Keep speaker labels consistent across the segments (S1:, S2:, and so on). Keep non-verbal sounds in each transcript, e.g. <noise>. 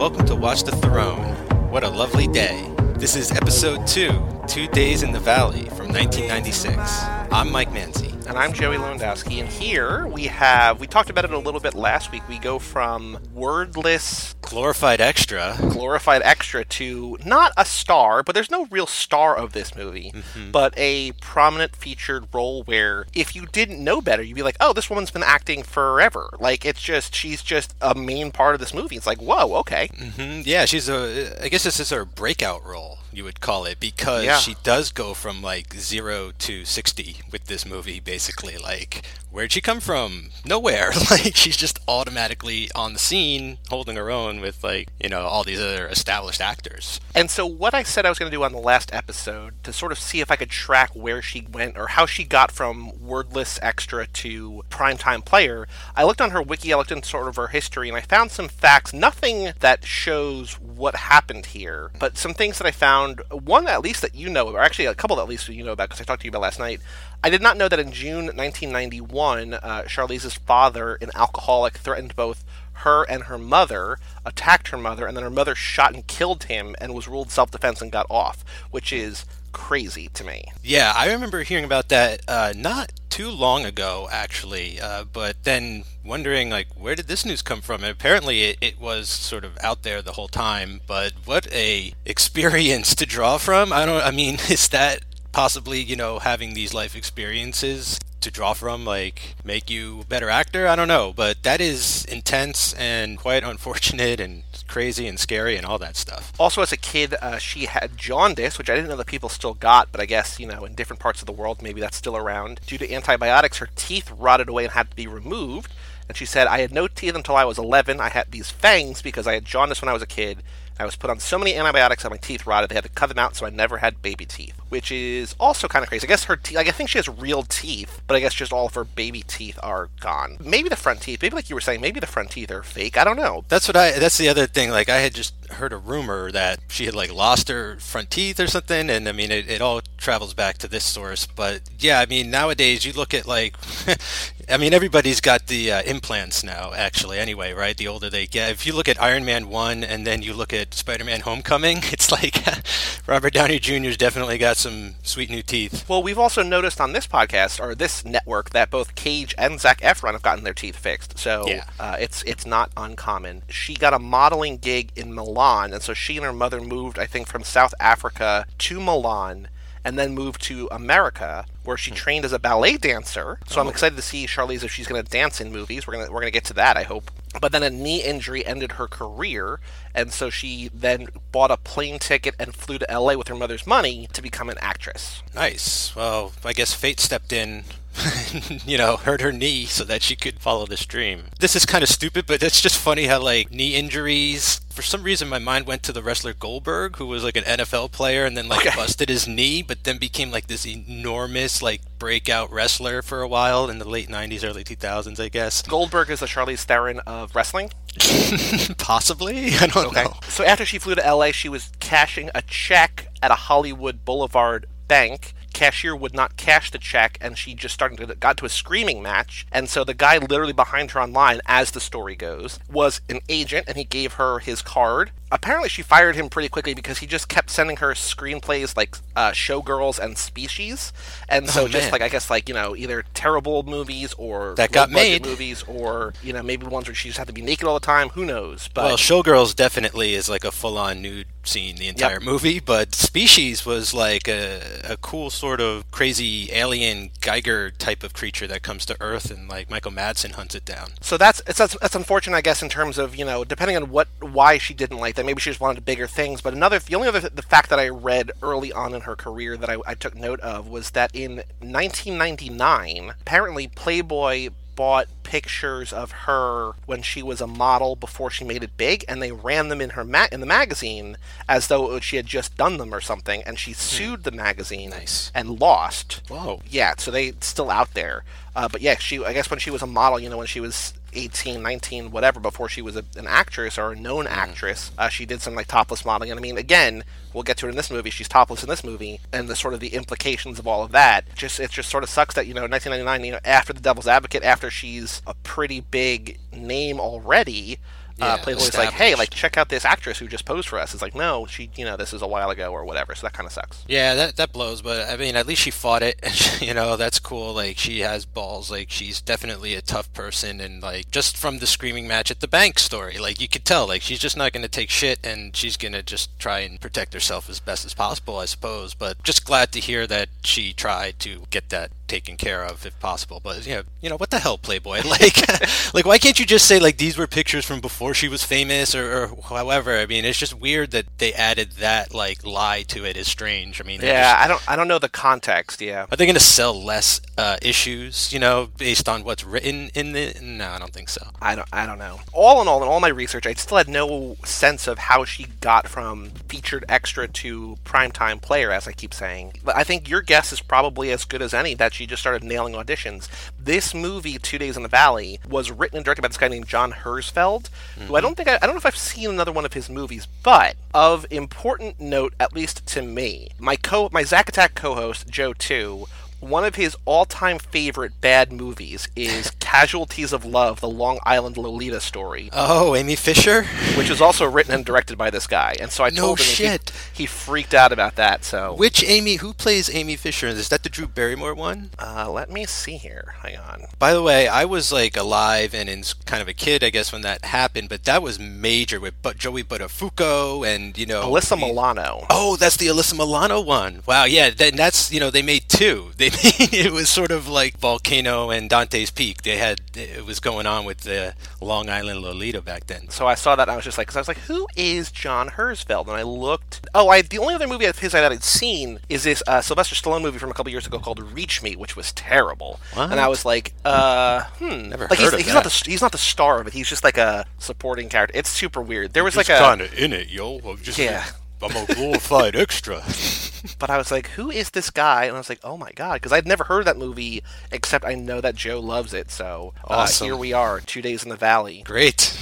S1: welcome to Watch the Throne. What a lovely day. This is episode two, Two Days in the Valley from 1996. I'm Mike Manzi.
S2: And I'm Joey Lewandowski. And here we have, we talked about it a little bit last week. We go from wordless,
S1: Glorified extra.
S2: glorified extra to not a star, but there's no real star of this movie, but a prominent featured role where if you didn't know better, you'd be like, oh, this woman's been acting forever. Like, it's just, she's just a main part of this movie. It's like, whoa, okay.
S1: hmm Yeah, she's a. I guess this is her breakout role, you would call it, because
S2: Yeah.
S1: she does go from like zero to 60 with this movie, basically. Basically, like, where'd she come from? Nowhere. <laughs> Like, she's just automatically on the scene, holding her own with, like, you know, all these other established actors.
S2: And so, what I said I was going to do on the last episode to sort of see if I could track where she went or how she got from wordless extra to primetime player, I looked on her wiki, I looked in sort of her history, and I found some facts. Nothing that shows what happened here, but some things that I found. One, at least that you know, or actually a couple that at least you know about because I talked to you about last night. I did not know that in June 1991, uh, Charlize's father, an alcoholic, threatened both her and her mother, attacked her mother, and then her mother shot and killed him and was ruled self defense and got off, which is crazy to me.
S1: Yeah, I remember hearing about that uh, not too long ago, actually, uh, but then wondering, like, where did this news come from? And apparently it, it was sort of out there the whole time, but what a experience to draw from. I don't, I mean, <laughs> is that possibly, you know, having these life experiences to draw from, like, make you a better actor? I don't know, but that is intense and quite unfortunate and crazy and scary and all that stuff.
S2: Also, as a kid, uh, she had jaundice, which I didn't know that people still got, but I guess, you know, in different parts of the world, maybe that's still around. Due to antibiotics, her teeth rotted away and had to be removed. And she said, I had no teeth until I was 11. I had these fangs because I had jaundice when I was a kid. I was put on so many antibiotics that my teeth rotted. They had to cut them out, so I never had baby teeth, which is also kind of crazy. I guess her teeth, like, I think she has real teeth, but I guess just all of her baby teeth are gone. Maybe the front teeth, maybe like you were saying, maybe the front teeth are fake. I don't know.
S1: That's what I. That's the other thing. Like I had just heard a rumor that she had like lost her front teeth or something, and I mean it, it all travels back to this source. But yeah, I mean nowadays you look at like, <laughs> I mean everybody's got the uh, implants now. Actually, anyway, right? The older they get, if you look at Iron Man one and then you look at Spider Man Homecoming, <laughs> it's like <laughs> Robert Downey Jr.'s definitely got some sweet new teeth.
S2: Well, we've also noticed on this podcast or this network that both Cage and Zac Efron have gotten their teeth fixed. So
S1: Yeah.
S2: uh, it's it's not uncommon. She got a modeling gig in Milan, and so she and her mother moved, I think, from South Africa to Milan. And then moved to America, where she hmm. trained as a ballet dancer. So I'm oh, excited to see Charlize if she's going to dance in movies. We're gonna we're gonna get to that, I hope. But then a knee injury ended her career, and so she then bought a plane ticket and flew to LA with her mother's money to become an actress.
S1: Nice. Well, I guess fate stepped in. <laughs> you know, hurt her knee so that she could follow this dream. This is kind of stupid, but it's just funny how, like, knee injuries. For some reason, my mind went to the wrestler Goldberg, who was like an NFL player and then, like,
S2: Okay.
S1: busted his knee, but then became, like, this enormous, like, breakout wrestler for a while in the late 90s, early 2000s, I guess.
S2: Goldberg is the Charlize Theron of wrestling. <laughs>
S1: Possibly? <laughs> I don't know.
S2: So after she flew to LA, she was cashing a check at a Hollywood Boulevard bank. Cashier would not cash the check, and she just started to got to a screaming match. And so the guy literally behind her online, as the story goes, was an agent, and he gave her his card. Apparently, she fired him pretty quickly because he just kept sending her screenplays like uh, Showgirls and Species, and so
S1: Oh,
S2: just like I guess like you know either terrible movies or
S1: That got made.
S2: movies, or you know maybe ones where she just had to be naked all the time. Who knows? But
S1: Well, Showgirls definitely is like a full-on nude scene the entire movie, but Species was like a, a cool sort of crazy alien Giger type of creature that comes to Earth, and like Michael Madsen hunts it down.
S2: So that's it's that's, that's unfortunate, I guess, in terms of you know depending on what why she didn't like that. Maybe she just wanted bigger things. But another the only other the fact that I read early on in her career that I, I took note of was that in 1999, apparently Playboy bought pictures of her when she was a model before she made it big, and they ran them in her ma- in the magazine as though she had just done them or something, and she sued the magazine
S1: Nice.
S2: and lost.
S1: Whoa.
S2: Yeah, so they still out there. Uh, but yeah, she I guess when she was a model, you know, when she was 18, 19, whatever, before she was a, an actress or a known actress, uh, she did some like topless modeling. And I mean, again, we'll get to it in this movie. She's topless in this movie, and the sort of the implications of all of that. Just it just sort of sucks that you know, 1999, you know, after The Devil's Advocate, after she's a pretty big name already. Uh,
S1: Yeah,
S2: Playboy's like, hey, like check out this actress who just posed for us. It's like, no, she, you know, this is a while ago or whatever. So that kind of sucks.
S1: Yeah, that that blows, but I mean, at least she fought it. <laughs> And you know, that's cool. Like she has balls. Like she's definitely a tough person, and like just from the screaming match at the bank story, like you could tell, like she's just not going to take shit, and she's going to just try and protect herself as best as possible, I suppose. But just glad to hear that she tried to get that taken care of if possible. But you know, you know what the hell, Playboy? <laughs> Like, <laughs> like why can't you just say like these were pictures from before she was famous or, or however? I mean, it's just weird that they added that like lie to it. Is strange. I mean,
S2: Yeah,
S1: just-
S2: I don't, I don't know the context. Yeah.
S1: are they going to sell less uh, issues? You know, based on what's written in the? No, I don't think so.
S2: I don't, I don't know. All in all, in all my research, I still had no sense of how she got from featured extra to primetime player, as I keep saying. But I think your guess is probably as good as any that she just started nailing auditions. This movie, Two Days in the Valley, was written and directed by this guy named John Herzfeld, who I mm-hmm. don't think I, I don't know if I've seen another one of his movies, but of important note, at least to me, my co my Zack Attack co-host Joe Two one of his all-time favorite bad movies is <laughs> Casualties of Love: The Long Island Lolita Story,
S1: Oh, Amy Fisher.
S2: which was also written and directed by this guy. And so I
S1: No
S2: told him
S1: shit.
S2: He, he freaked out about that. So
S1: Which Amy? Who plays Amy Fisher? Is that the Drew Barrymore one?
S2: uh, let me see here. Hang on.
S1: By the way, I was like alive and in kind of a kid, I guess, when that happened. But that was major with but Joey Buttafuoco and you know
S2: Alyssa
S1: the-
S2: Milano.
S1: Oh, that's the Alyssa Milano one. Wow, yeah, then that's you know they made two. They <laughs> it was sort of like Volcano and Dante's Peak. They had it was going on with the Long Island Lolita back then.
S2: So I saw that and I was just like, because I was like, who is John Herzfeld? And I looked. Oh, I the only other movie of his that I'd seen is this uh, Sylvester Stallone movie from a couple years ago called Reach Me, which was terrible.
S1: What?
S2: And I was like, uh, hmm.
S1: Never
S2: like
S1: heard
S2: he's,
S1: of
S2: he's not the he's not the star of it. He's just like a supporting character. It's super weird. There was like a,
S1: kinda in it, yo. Just
S2: Yeah.
S1: I'm a glorified extra. <laughs>
S2: but I was like, who is this guy? And I was like, oh my god, because I'd never heard of that movie except I know that Joe loves it. So uh,
S1: Awesome.
S2: here we are, two days in the valley.
S1: Great.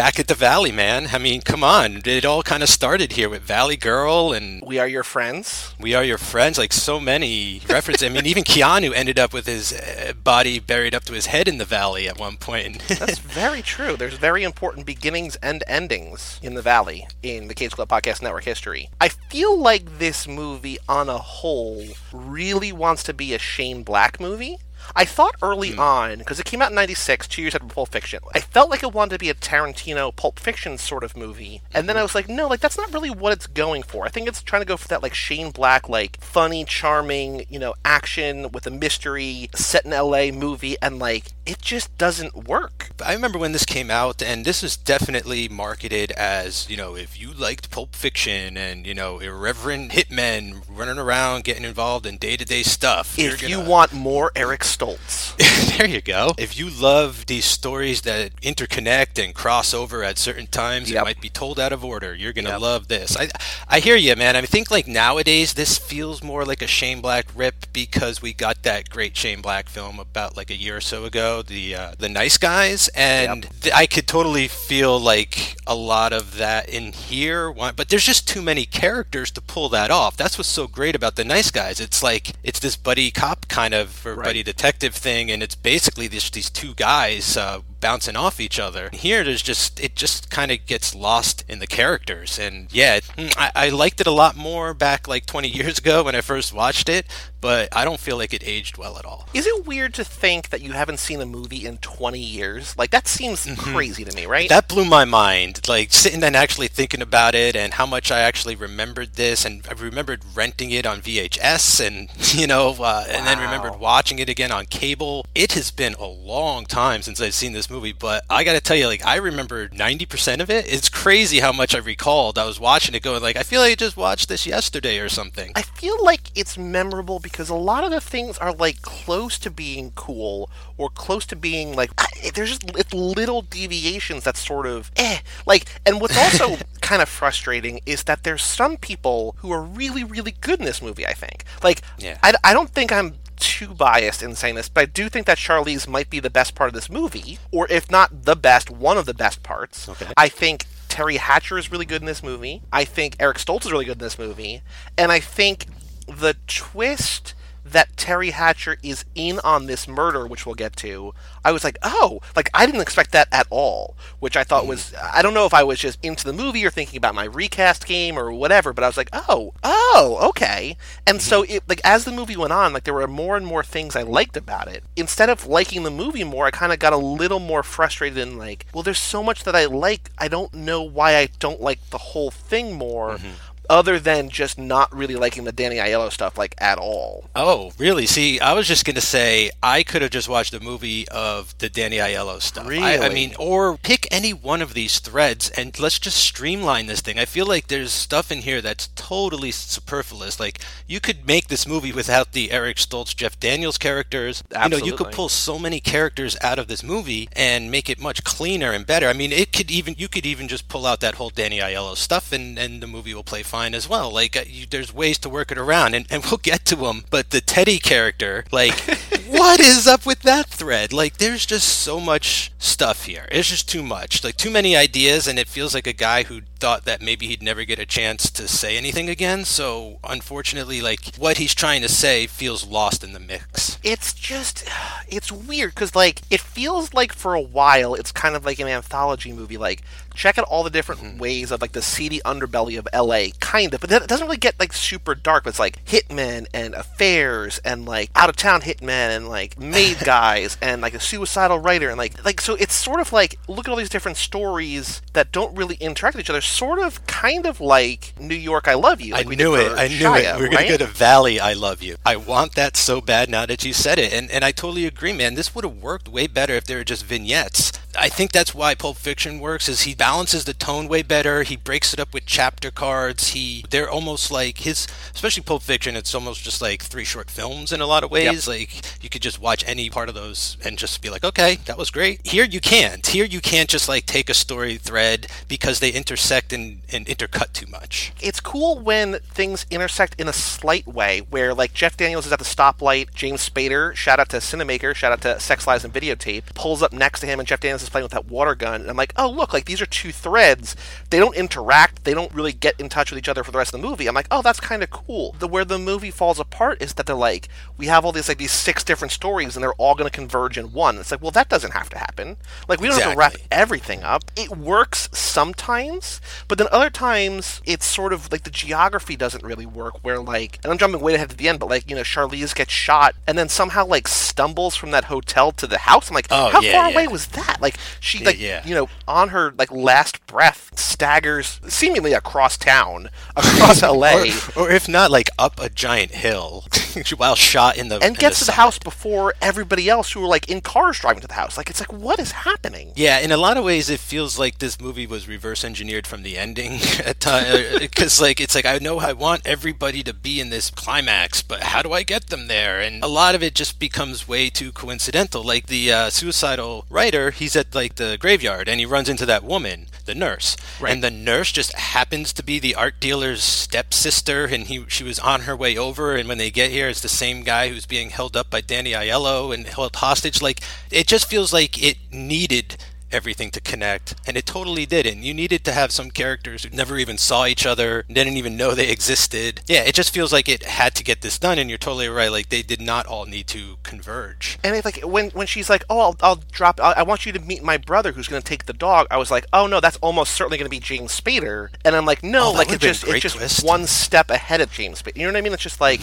S1: Back at the Valley, man. I mean, come on. It all kind of started here with Valley Girl and
S2: We are your friends.
S1: We Are Your Friends. Like so many references. I mean, even Keanu ended up with his uh, body buried up to his head in the valley at one point. <laughs>
S2: That's very true. There's very important beginnings and endings in the Valley in the Cage Club Podcast Network history. I feel like this movie, on a whole, really wants to be a Shane Black movie. I thought early hmm. on, because it came out in 96, two years after Pulp Fiction, I felt like it wanted to be a Tarantino Pulp Fiction sort of movie. And then I hmm. was like, no, like, that's not really what it's going for. I think it's trying to go for that, like, Shane Black, like, funny, charming, you know, action with a mystery, set in LA movie, and, like, it just doesn't work.
S1: I remember when this came out, and this was definitely marketed as, you know, if you liked Pulp Fiction and, you know, irreverent hitmen running around getting involved in day to day stuff.
S2: If you
S1: gonna-
S2: want more Eric Stoltz. <laughs>
S1: there you go. If you love these stories that interconnect and cross over at certain times,
S2: Yep.
S1: it might be told out of order. You're gonna
S2: Yep.
S1: love this. I I hear you, man. I think like nowadays this feels more like a Shane Black rip because we got that great Shane Black film about like a year or so ago, the uh, the Nice Guys, and th- I could totally feel like a lot of that in here. Why- But there's just too many characters to pull that off. That's what's so great about the Nice Guys. It's like it's this buddy cop kind of or
S2: Right.
S1: buddy detective thing, and it's basically just these two guys uh, bouncing off each other. Here, there's just it just kind of gets lost in the characters, and yeah, mm, I, I liked it a lot more back like 20 <laughs> years ago when I first watched it, but I don't feel like it aged well at all.
S2: Is it weird to think that you haven't seen a movie in 20 years? Like, that seems crazy to me, right?
S1: That blew my mind. Like sitting and actually thinking about it, and how much I actually remembered this, and I remembered renting it on VHS, and <laughs> you know, uh, and then remembered watching it again on cable. It has been a long time since I've seen this movie, but I got to tell you, like I remember ninety percent of it. It's crazy how much I recalled. I was watching it, going like, I feel like I just watched this yesterday or something.
S2: I feel like it's memorable because a lot of the things are like close to being cool or close to being like there's just little deviations that sort of eh like and what's also <laughs> kind of frustrating is that there's some people who are really really good in this movie I think like
S1: Yeah.
S2: I, I don't think I'm too biased in saying this but I do think that Charlize might be the best part of this movie or if not the best one of the best parts
S1: Okay.
S2: I think Teri Hatcher is really good in this movie. I think Eric Stoltz is really good in this movie. And I think the twist that Teri Hatcher is in on this murder, which we'll get to, I was like, oh, like I didn't expect that at all. Which I thought hmm. was, I don't know if I was just into the movie or thinking about my recast game or whatever, but I was like, oh, oh, okay. And so, hmm. it, like as the movie went on, like there were more and more things I liked about it. Instead of liking the movie more, I kind of got a little more frustrated and like, well, there's so much that I like. I don't know why I don't like the whole thing more mm-hmm. Other than just not really liking the Danny Aiello stuff like at all.
S1: Oh, really? See, I was just going to say I could have just watched a movie of the Danny Aiello stuff. I, I mean, or pick any one of these threads and let's just streamline this thing. I feel like there's stuff in here that's totally superfluous. Like you could make this movie without the Eric Stoltz, Jeff Daniels characters. Absolutely. You know, you could pull so many characters out of this movie and make it much cleaner and better. I mean, it could even you could even just pull out that whole Danny Aiello stuff and and the movie will play fine as well. Like uh, you, there's ways to work it around and and we'll get to them. But the Teddy character, like <laughs> what is up with that thread? Like there's just so much stuff here. It's just too much. Like too many ideas and it feels like a guy who thought that maybe he'd never get a chance to say anything again. So unfortunately, like what he's trying to say feels lost in the mix.
S2: it's just it's weird because like it feels like for a while it's kind of like an anthology movie like check out all the different mm-hmm. ways of like the seedy underbelly of la kind of but it doesn't really get like super dark but it's like hitmen and affairs and like out of town hitmen and like <laughs> maid guys and like a suicidal writer and like like so it's sort of like look at all these different stories that don't really interact with each other sort of kind of like new york i love you like
S1: I
S2: we
S1: knew it. I knew
S2: Shia,
S1: it. We're gonna go to Valley. I love you. I want that so bad now that you said it, and and I totally agree, man. This would have worked way better if they were just vignettes. I think that's why Pulp Fiction works. Is he balances the tone way better. He breaks it up with chapter cards. He they're almost like his, especially Pulp Fiction. It's almost just like three short films in a lot of ways. Like you could just watch any part of those and just be like, okay, that was great. Here you can't. Here you can't just like take a story thread because they intersect and, and intercut too much.
S2: it's cool when things intersect in a slight way where like jeff daniels is at the stoplight james spader shout out to cinemaker shout out to sex lies and videotape pulls up next to him and jeff daniels is playing with that water gun and i'm like oh look like these are two threads they don't interact they don't really get in touch with each other for the rest of the movie i'm like oh that's kind of cool the where the movie falls apart is that they're like we have all these like these six different stories and they're all going to converge in one it's like well that doesn't have to happen like we don't have to wrap everything up. It works sometimes, but then other times it's sort of like the geography doesn't really work. Where like, and I'm jumping way ahead to the end, but like you know, Charlize gets shot and then somehow like stumbles from that hotel to the house. I'm like,
S1: Oh,
S2: how
S1: yeah,
S2: far
S1: yeah.
S2: away was that? Like she like
S1: yeah.
S2: you know on her like last breath staggers seemingly across town, across L.A. <laughs>
S1: Or, or if not, like up a giant hill <laughs> while shot in the
S2: and
S1: in
S2: gets to the
S1: side.
S2: house before everybody else who were like in cars driving to the house. Like it's like what is happening?
S1: Yeah, in a lot of ways, it feels like this movie was reverse engineered from the ending <laughs> at times. Because like it's like I know I want everybody to be in this climax, but how do I get them there? And a lot of it just becomes way too coincidental. Like the uh, suicidal writer, he's at like the graveyard and he runs into that woman, the nurse,
S2: Right.
S1: and the nurse just happens to be the art dealer's stepsister, and he she was on her way over, and when they get here, it's the same guy who's being held up by Danny Aiello and held hostage. Like it just feels like it needed everything to connect, and it totally didn't. You needed to have some characters who never even saw each other, didn't even know they existed. Yeah, it just feels like it had to get this done, and you're totally right. Like they did not all need to converge.
S2: And it's like when when she's like, "Oh, I'll, I'll drop. I, I want you to meet my brother, who's going to take the dog." I was like, "Oh no, that's almost certainly going to be James Spader." And I'm like, "No,
S1: Oh,
S2: like it's just it's just
S1: twist. Mm-hmm.
S2: one step ahead of James Spader." You know what I mean? It's just like,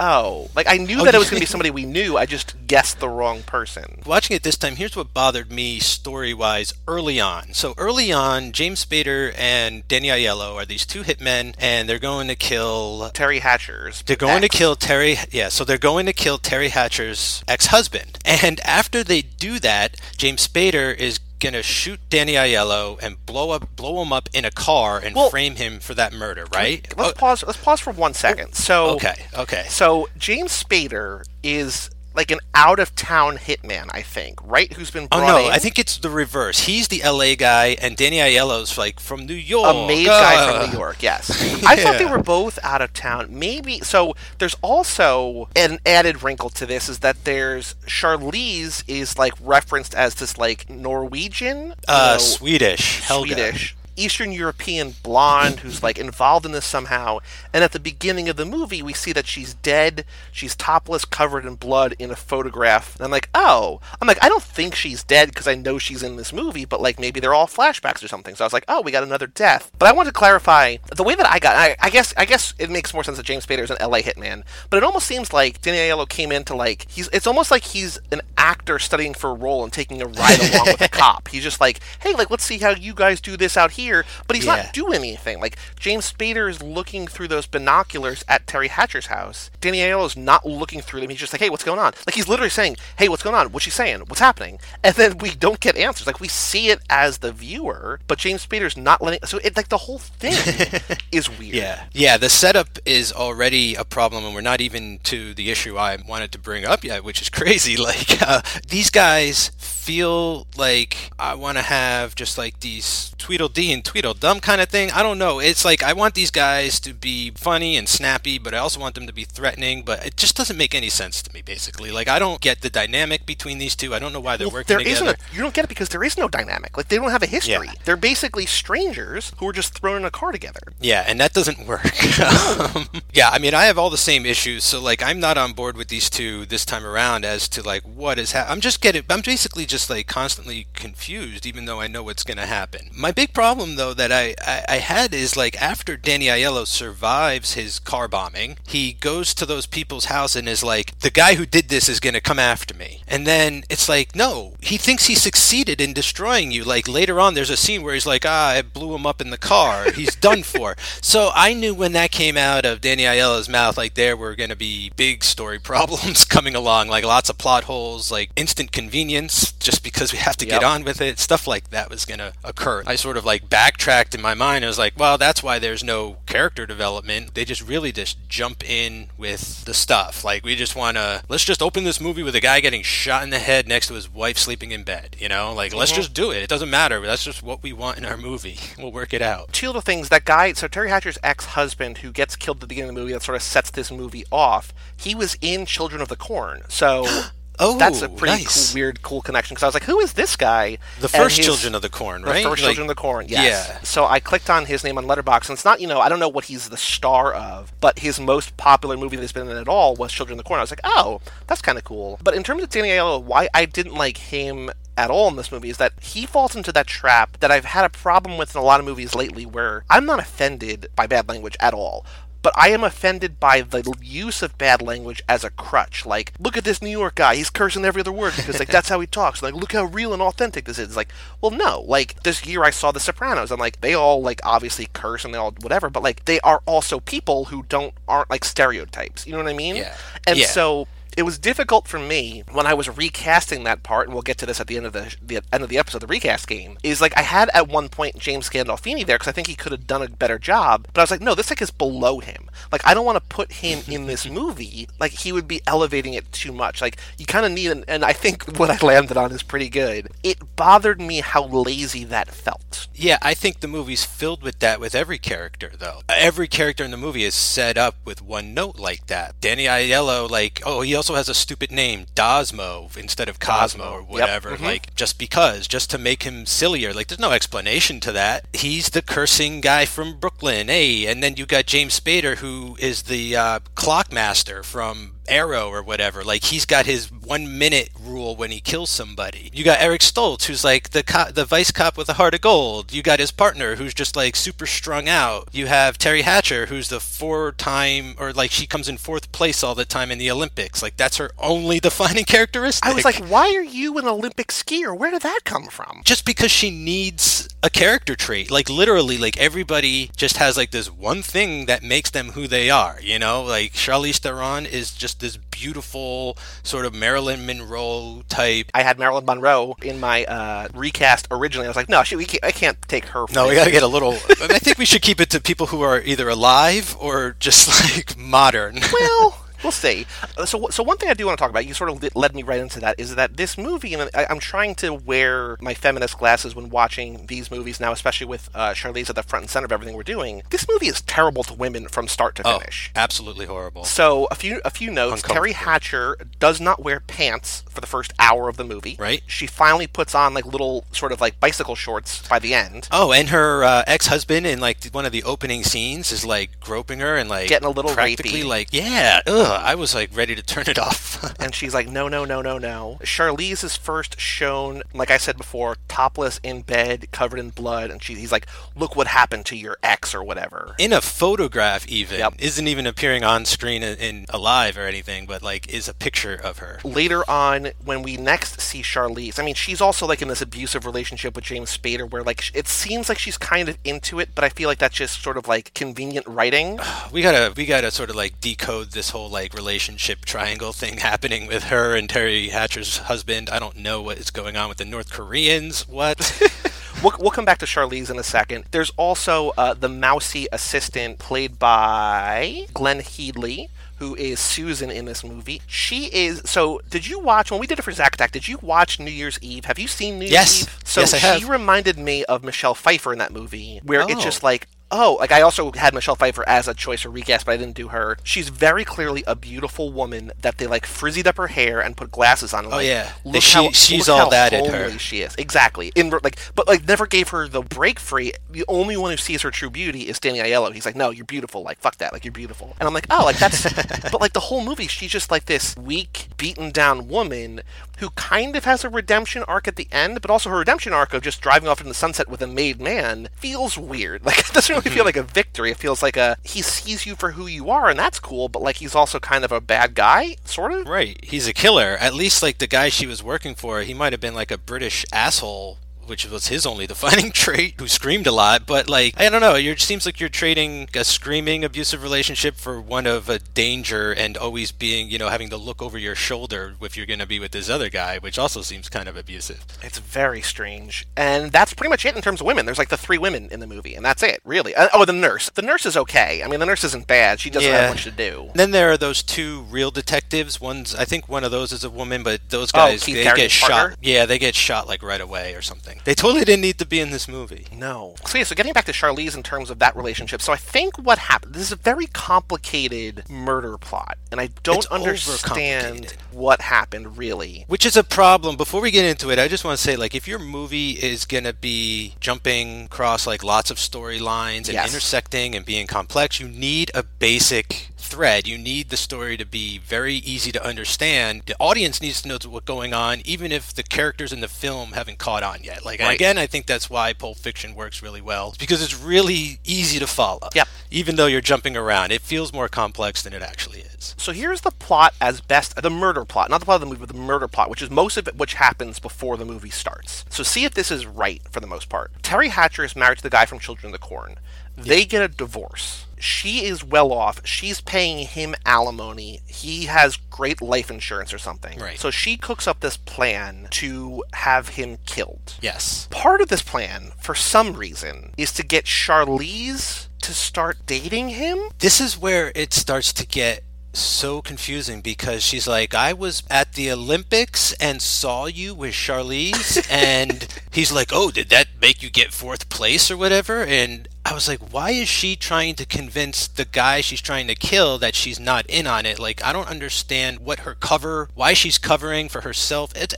S2: oh, like I knew
S1: Oh,
S2: that it was going to be somebody we knew. I just guessed the wrong person.
S1: Watching it this time, here's what bothered me story wise early on. So, early on, James Spader and Danny Aiello are these two hitmen, and they're going to kill.
S2: Teri Hatcher's.
S1: They're going to kill Terry. Yeah, so they're going to kill Teri Hatcher's ex husband. And after they do that, James Spader is to shoot Danny Aiello and blow up, blow him up in a car and
S2: Well-
S1: frame him for that murder, right?
S2: Let's oh. pause. Let's pause for one second. So
S1: Oh, okay, okay.
S2: So James Spader is like an out of town hitman, I think, right? Who's been brought Oh
S1: no,
S2: in.
S1: I think it's the reverse. He's the LA guy, and Danny Aiello's like from New York.
S2: a maid guy
S1: Ah.
S2: from New York. Yes, <laughs> I thought they were both out of town. Maybe so. There's also an added wrinkle to this is that there's Charlize is like referenced as this like Norwegian, you
S1: Uh,
S2: know,
S1: Swedish. Helga.
S2: Swedish. Eastern European blonde who's like involved in this somehow. And at the beginning of the movie, we see that she's dead. She's topless, covered in blood in a photograph. And I'm like, oh, I'm like, I don't think she's dead because I know she's in this movie, but like maybe they're all flashbacks or something. So I was like, oh, we got another death. But I want to clarify the way that I got. I, I guess I guess it makes more sense that James Spader is an L.A. hitman, but it almost seems like Danny Aiello came into like he's. It's almost like he's an actor studying for a role and taking a ride along with a <laughs> cop. He's just like, hey, like let's see how you guys do this out here, but he's
S1: Yeah.
S2: not doing anything. Like James Spader is looking through those binoculars at Teri Hatcher's house. Danny Aiello is not looking through them. He's just like, hey, what's going on? Like he's literally saying, hey, what's going on? What's she saying? What's happening? And then we don't get answers. Like we see it as the viewer, but James Spader's not letting. So it like the whole thing <laughs> is weird.
S1: Yeah, yeah. The setup is already a problem, and we're not even to the issue I wanted to bring up yet, which is crazy. <laughs> Like uh, these guys feel like I want to have just like these Tweedledee and Tweedledum kind of thing. I don't know. It's like I want these guys to be funny and snappy, but I also want them to be threatening. But it just doesn't make any sense to me. Basically, like I don't get the dynamic between these two. I don't know why they're
S2: Well,
S1: working
S2: there isn't
S1: together.
S2: a, you don't get it because there is no dynamic. Like they don't have a history.
S1: Yeah.
S2: They're basically strangers who are just thrown in a car together.
S1: Yeah, and that doesn't work. <laughs> <laughs> Um, yeah, I mean, I have all the same issues, so like, I'm not on board with these two this time around as to like what is happening. I'm just getting, I'm basically just like constantly confused, even though I know what's going to happen. My big problem, though, that I, I I had is like after Danny Aiello survives his car bombing, he goes to those people's house and is like, the guy who did this is going to come after me, and then it's like, no, he thinks he succeeded in destroying you. Like later on, there's a scene where he's like, ah, I blew him up in the car. He's done <laughs> for. So I knew when that came out of Danny Aiello's mouth, like there were going to be big story <laughs> problems coming along, like lots of plot holes, like instant convenience, just because we have to get on with it. Stuff like that was going to occur. I sort of like backtracked in my mind. I was like, well, that's why there's no character development. They just really just jump in with the stuff. Like we just want to let's just open this movie with a guy getting shot in the head next to his wife sleeping in bed. You know, like let's mm-hmm. just do it. It doesn't matter. That's just what we want in our movie. <laughs> We'll work it out.
S2: Two little things. That guy, so Teri Hatcher's ex-husband, who gets killed at the beginning of the movie, that sort of sets this movie off. He was in Children of the Corn, so. <gasps>
S1: Oh,
S2: that's a pretty
S1: nice.
S2: cool, weird, cool connection. Because I was like, "Who is this guy?"
S1: The first
S2: his-
S1: Children of the Corn,
S2: The
S1: right?
S2: first
S1: Like-
S2: Children of the Corn, yes.
S1: Yeah.
S2: So I clicked on his name on Letterboxd, and it's not, you know, I don't know what he's the star of, but his most popular movie that's been in at all was Children of the Corn. I was like, oh, that's kind of cool. But in terms of Danny Aiello, why I didn't like him at all in this movie is that he falls into that trap that I've had a problem with in a lot of movies lately, where I'm not offended by bad language at all. But I am offended by the use of bad language as a crutch. Like, look at this New York guy. He's cursing every other word because, like, that's how he talks. Like, look how real and authentic this is. Like, well, no. Like, this year I saw The Sopranos, and, like, they all, like, obviously curse and they all whatever, but, like, they are also people who don't, aren't, like, stereotypes. You know what I mean?
S1: Yeah.
S2: And
S1: Yeah.
S2: so it was difficult for me when I was recasting that part, and we'll get to this at the end of the, the end of the episode, the recast game. Is like I had at one point James Gandolfini there because I think he could have done a better job, but I was like, no, this like is below him. Like I don't want to put him in this <laughs> movie. Like he would be elevating it too much. Like you kind of need, an, and I think <laughs> what I landed on is pretty good. It bothered me how lazy that felt.
S1: Yeah, I think the movie's filled with that with every character, though. Every character in the movie is set up with one note like that. Danny Aiello, like, oh, he also has a stupid name, Dosmo, instead of Cosmo
S2: Cosmo.
S1: or
S2: Yep.
S1: whatever.
S2: Mhm.
S1: Like, just because, just to make him sillier. Like, there's no explanation to that. He's the cursing guy from Brooklyn, hey. And then you got James Spader, who is the uh, clock master from Arrow or whatever. Like he's got his one minute rule when he kills somebody. You got Eric Stoltz, who's like the co- the vice cop with a heart of gold. You got his partner, who's just like super strung out. You have Teri Hatcher, who's the four time or like she comes in fourth place all the time in the Olympics. Like that's her only defining <laughs> characteristic.
S2: I was like, why are you an Olympic skier? Where did that come from?
S1: just because she needs a character trait like literally like everybody just has like this one thing that makes them who they are you know like charlize theron is just this beautiful sort of marilyn monroe type
S2: I had Marilyn Monroe in my uh, recast originally. I was like, no, she, we can't, I can't take her.
S1: no we gotta get a little i think we should keep it to people who are either alive or just <laughs> like modern
S2: Well, we'll see. Uh, So, so one thing I do want to talk about, you sort of led me right into that, is that this movie, and I, I'm trying to wear my feminist glasses when watching these movies now, especially with uh, Charlize at the front and center of everything we're doing. This movie is terrible to women from start to
S1: Oh,
S2: finish.
S1: absolutely horrible.
S2: So a few a few notes.
S1: Teri
S2: Hatcher does not wear pants for the first hour of the movie.
S1: Right.
S2: She finally puts on like little sort of like bicycle shorts by the end.
S1: Oh, and her uh, ex-husband in like one of the opening scenes is like groping her and like
S2: Getting a little
S1: practically
S2: rapey.
S1: like yeah. Ugh, I was like ready to turn it off. <laughs>
S2: And she's like, no, no, no, no, no. Charlize is first shown, like I said before, topless in bed, covered in blood, and she, he's like, look what happened to your ex or whatever.
S1: in a photograph, even
S2: Yep.
S1: isn't even appearing on screen in, in alive or anything, but like is a picture of her.
S2: Later on, when we next see Charlize, I mean, she's also like in this abusive relationship with James Spader, where like it seems like she's kind of into it, but I feel like that's just sort of like convenient writing. <sighs>
S1: We gotta we gotta sort of like decode this whole like relationship triangle thing <laughs> happening with her and Teri Hatcher's husband. I don't know what is going on with the North Koreans. What? <laughs>
S2: We'll, we'll come back to Charlize in a second. There's also uh, the mousy assistant played by Glenne Headly, who is Susan in this movie. She is. So, did you watch when we did it for Zack Attack? Did you watch New Year's Eve? Have you seen New
S1: Yes.
S2: Year's Eve? So
S1: Yes, I
S2: she
S1: have.
S2: reminded me of Michelle Pfeiffer in that movie, where it's
S1: Oh.
S2: just like. Oh, like I also had Michelle Pfeiffer as a choice or recast, but I didn't do her. She's very clearly a beautiful woman that they like frizzied up her hair and put glasses on. and,
S1: Oh, yeah.
S2: look
S1: She-
S2: how,
S1: she's
S2: look
S1: all
S2: how
S1: that in her.
S2: she is exactly in like but like never gave her the break free the only one who sees her true beauty is danny aiello he's like no you're beautiful like fuck that like you're beautiful and i'm like oh like that's <laughs> but like the whole movie she's just like this weak beaten down woman who kind of has a redemption arc at the end but also her redemption arc of just driving off in the sunset with a made man feels weird <laughs> like it doesn't really feel like a victory it feels like a he sees you for who you are and that's cool but like he's also kind of a bad guy sort of
S1: right. He's a killer. At least like the guy she was working for, he might have been like a British asshole. Which was his only defining <laughs> trait, who screamed a lot. But like, I don't know. It seems like you're trading a screaming abusive relationship for one of a danger and always being, you know, having to look over your shoulder if you're going to be with this other guy, which also seems kind of abusive.
S2: It's very strange. And that's pretty much it in terms of women. There's like the three women in the movie, and that's it, really. Uh, oh, the nurse. The nurse is okay. I mean, the nurse isn't bad. She doesn't
S1: Yeah.
S2: have much to do.
S1: And Then there are those two real detectives. One's, I think, one of those is a woman, but those
S2: Oh,
S1: guys
S2: Keith
S1: they get shot. Yeah, they get shot like right away or something. They totally didn't need to be in this movie.
S2: No. So yeah, so getting back to Charlize in terms of that relationship. So I think what happened. This is a very complicated murder plot, and I don't
S1: It's
S2: understand what happened really.
S1: Which is a problem. Before we get into it, I just want to say, like, if your movie is gonna be jumping across like lots of storylines and
S2: Yes.
S1: intersecting and being complex, you need a basic thread. You need the story to be very easy to understand. The audience needs to know what's going on, even if the characters in the film haven't caught on yet. Like,
S2: Right.
S1: again, I think that's why Pulp Fiction works really well, it's because it's really easy to follow.
S2: Yep.
S1: Even though you're jumping around, it feels more complex than it actually is.
S2: So here's the plot as best the murder plot, not the plot of the movie, but the murder plot, which is most of it which happens before the movie starts. So see if this is right for the most part. Teri Hatcher is married to the guy from Children of the Corn. They get a divorce. She is well off. She's paying him alimony. He has great life insurance or something.
S1: Right.
S2: So she cooks up this plan to have him killed.
S1: Yes.
S2: Part of this plan, for some reason, is to get Charlize to start dating him.
S1: this is where it starts to get so confusing because she's like, I was at the Olympics and saw you with Charlize, <laughs> and he's like, Oh, did that make you get fourth place or whatever? And I was like, Why is she trying to convince the guy she's trying to kill that she's not in on it? Like, I don't understand what her cover, why she's covering for herself. It,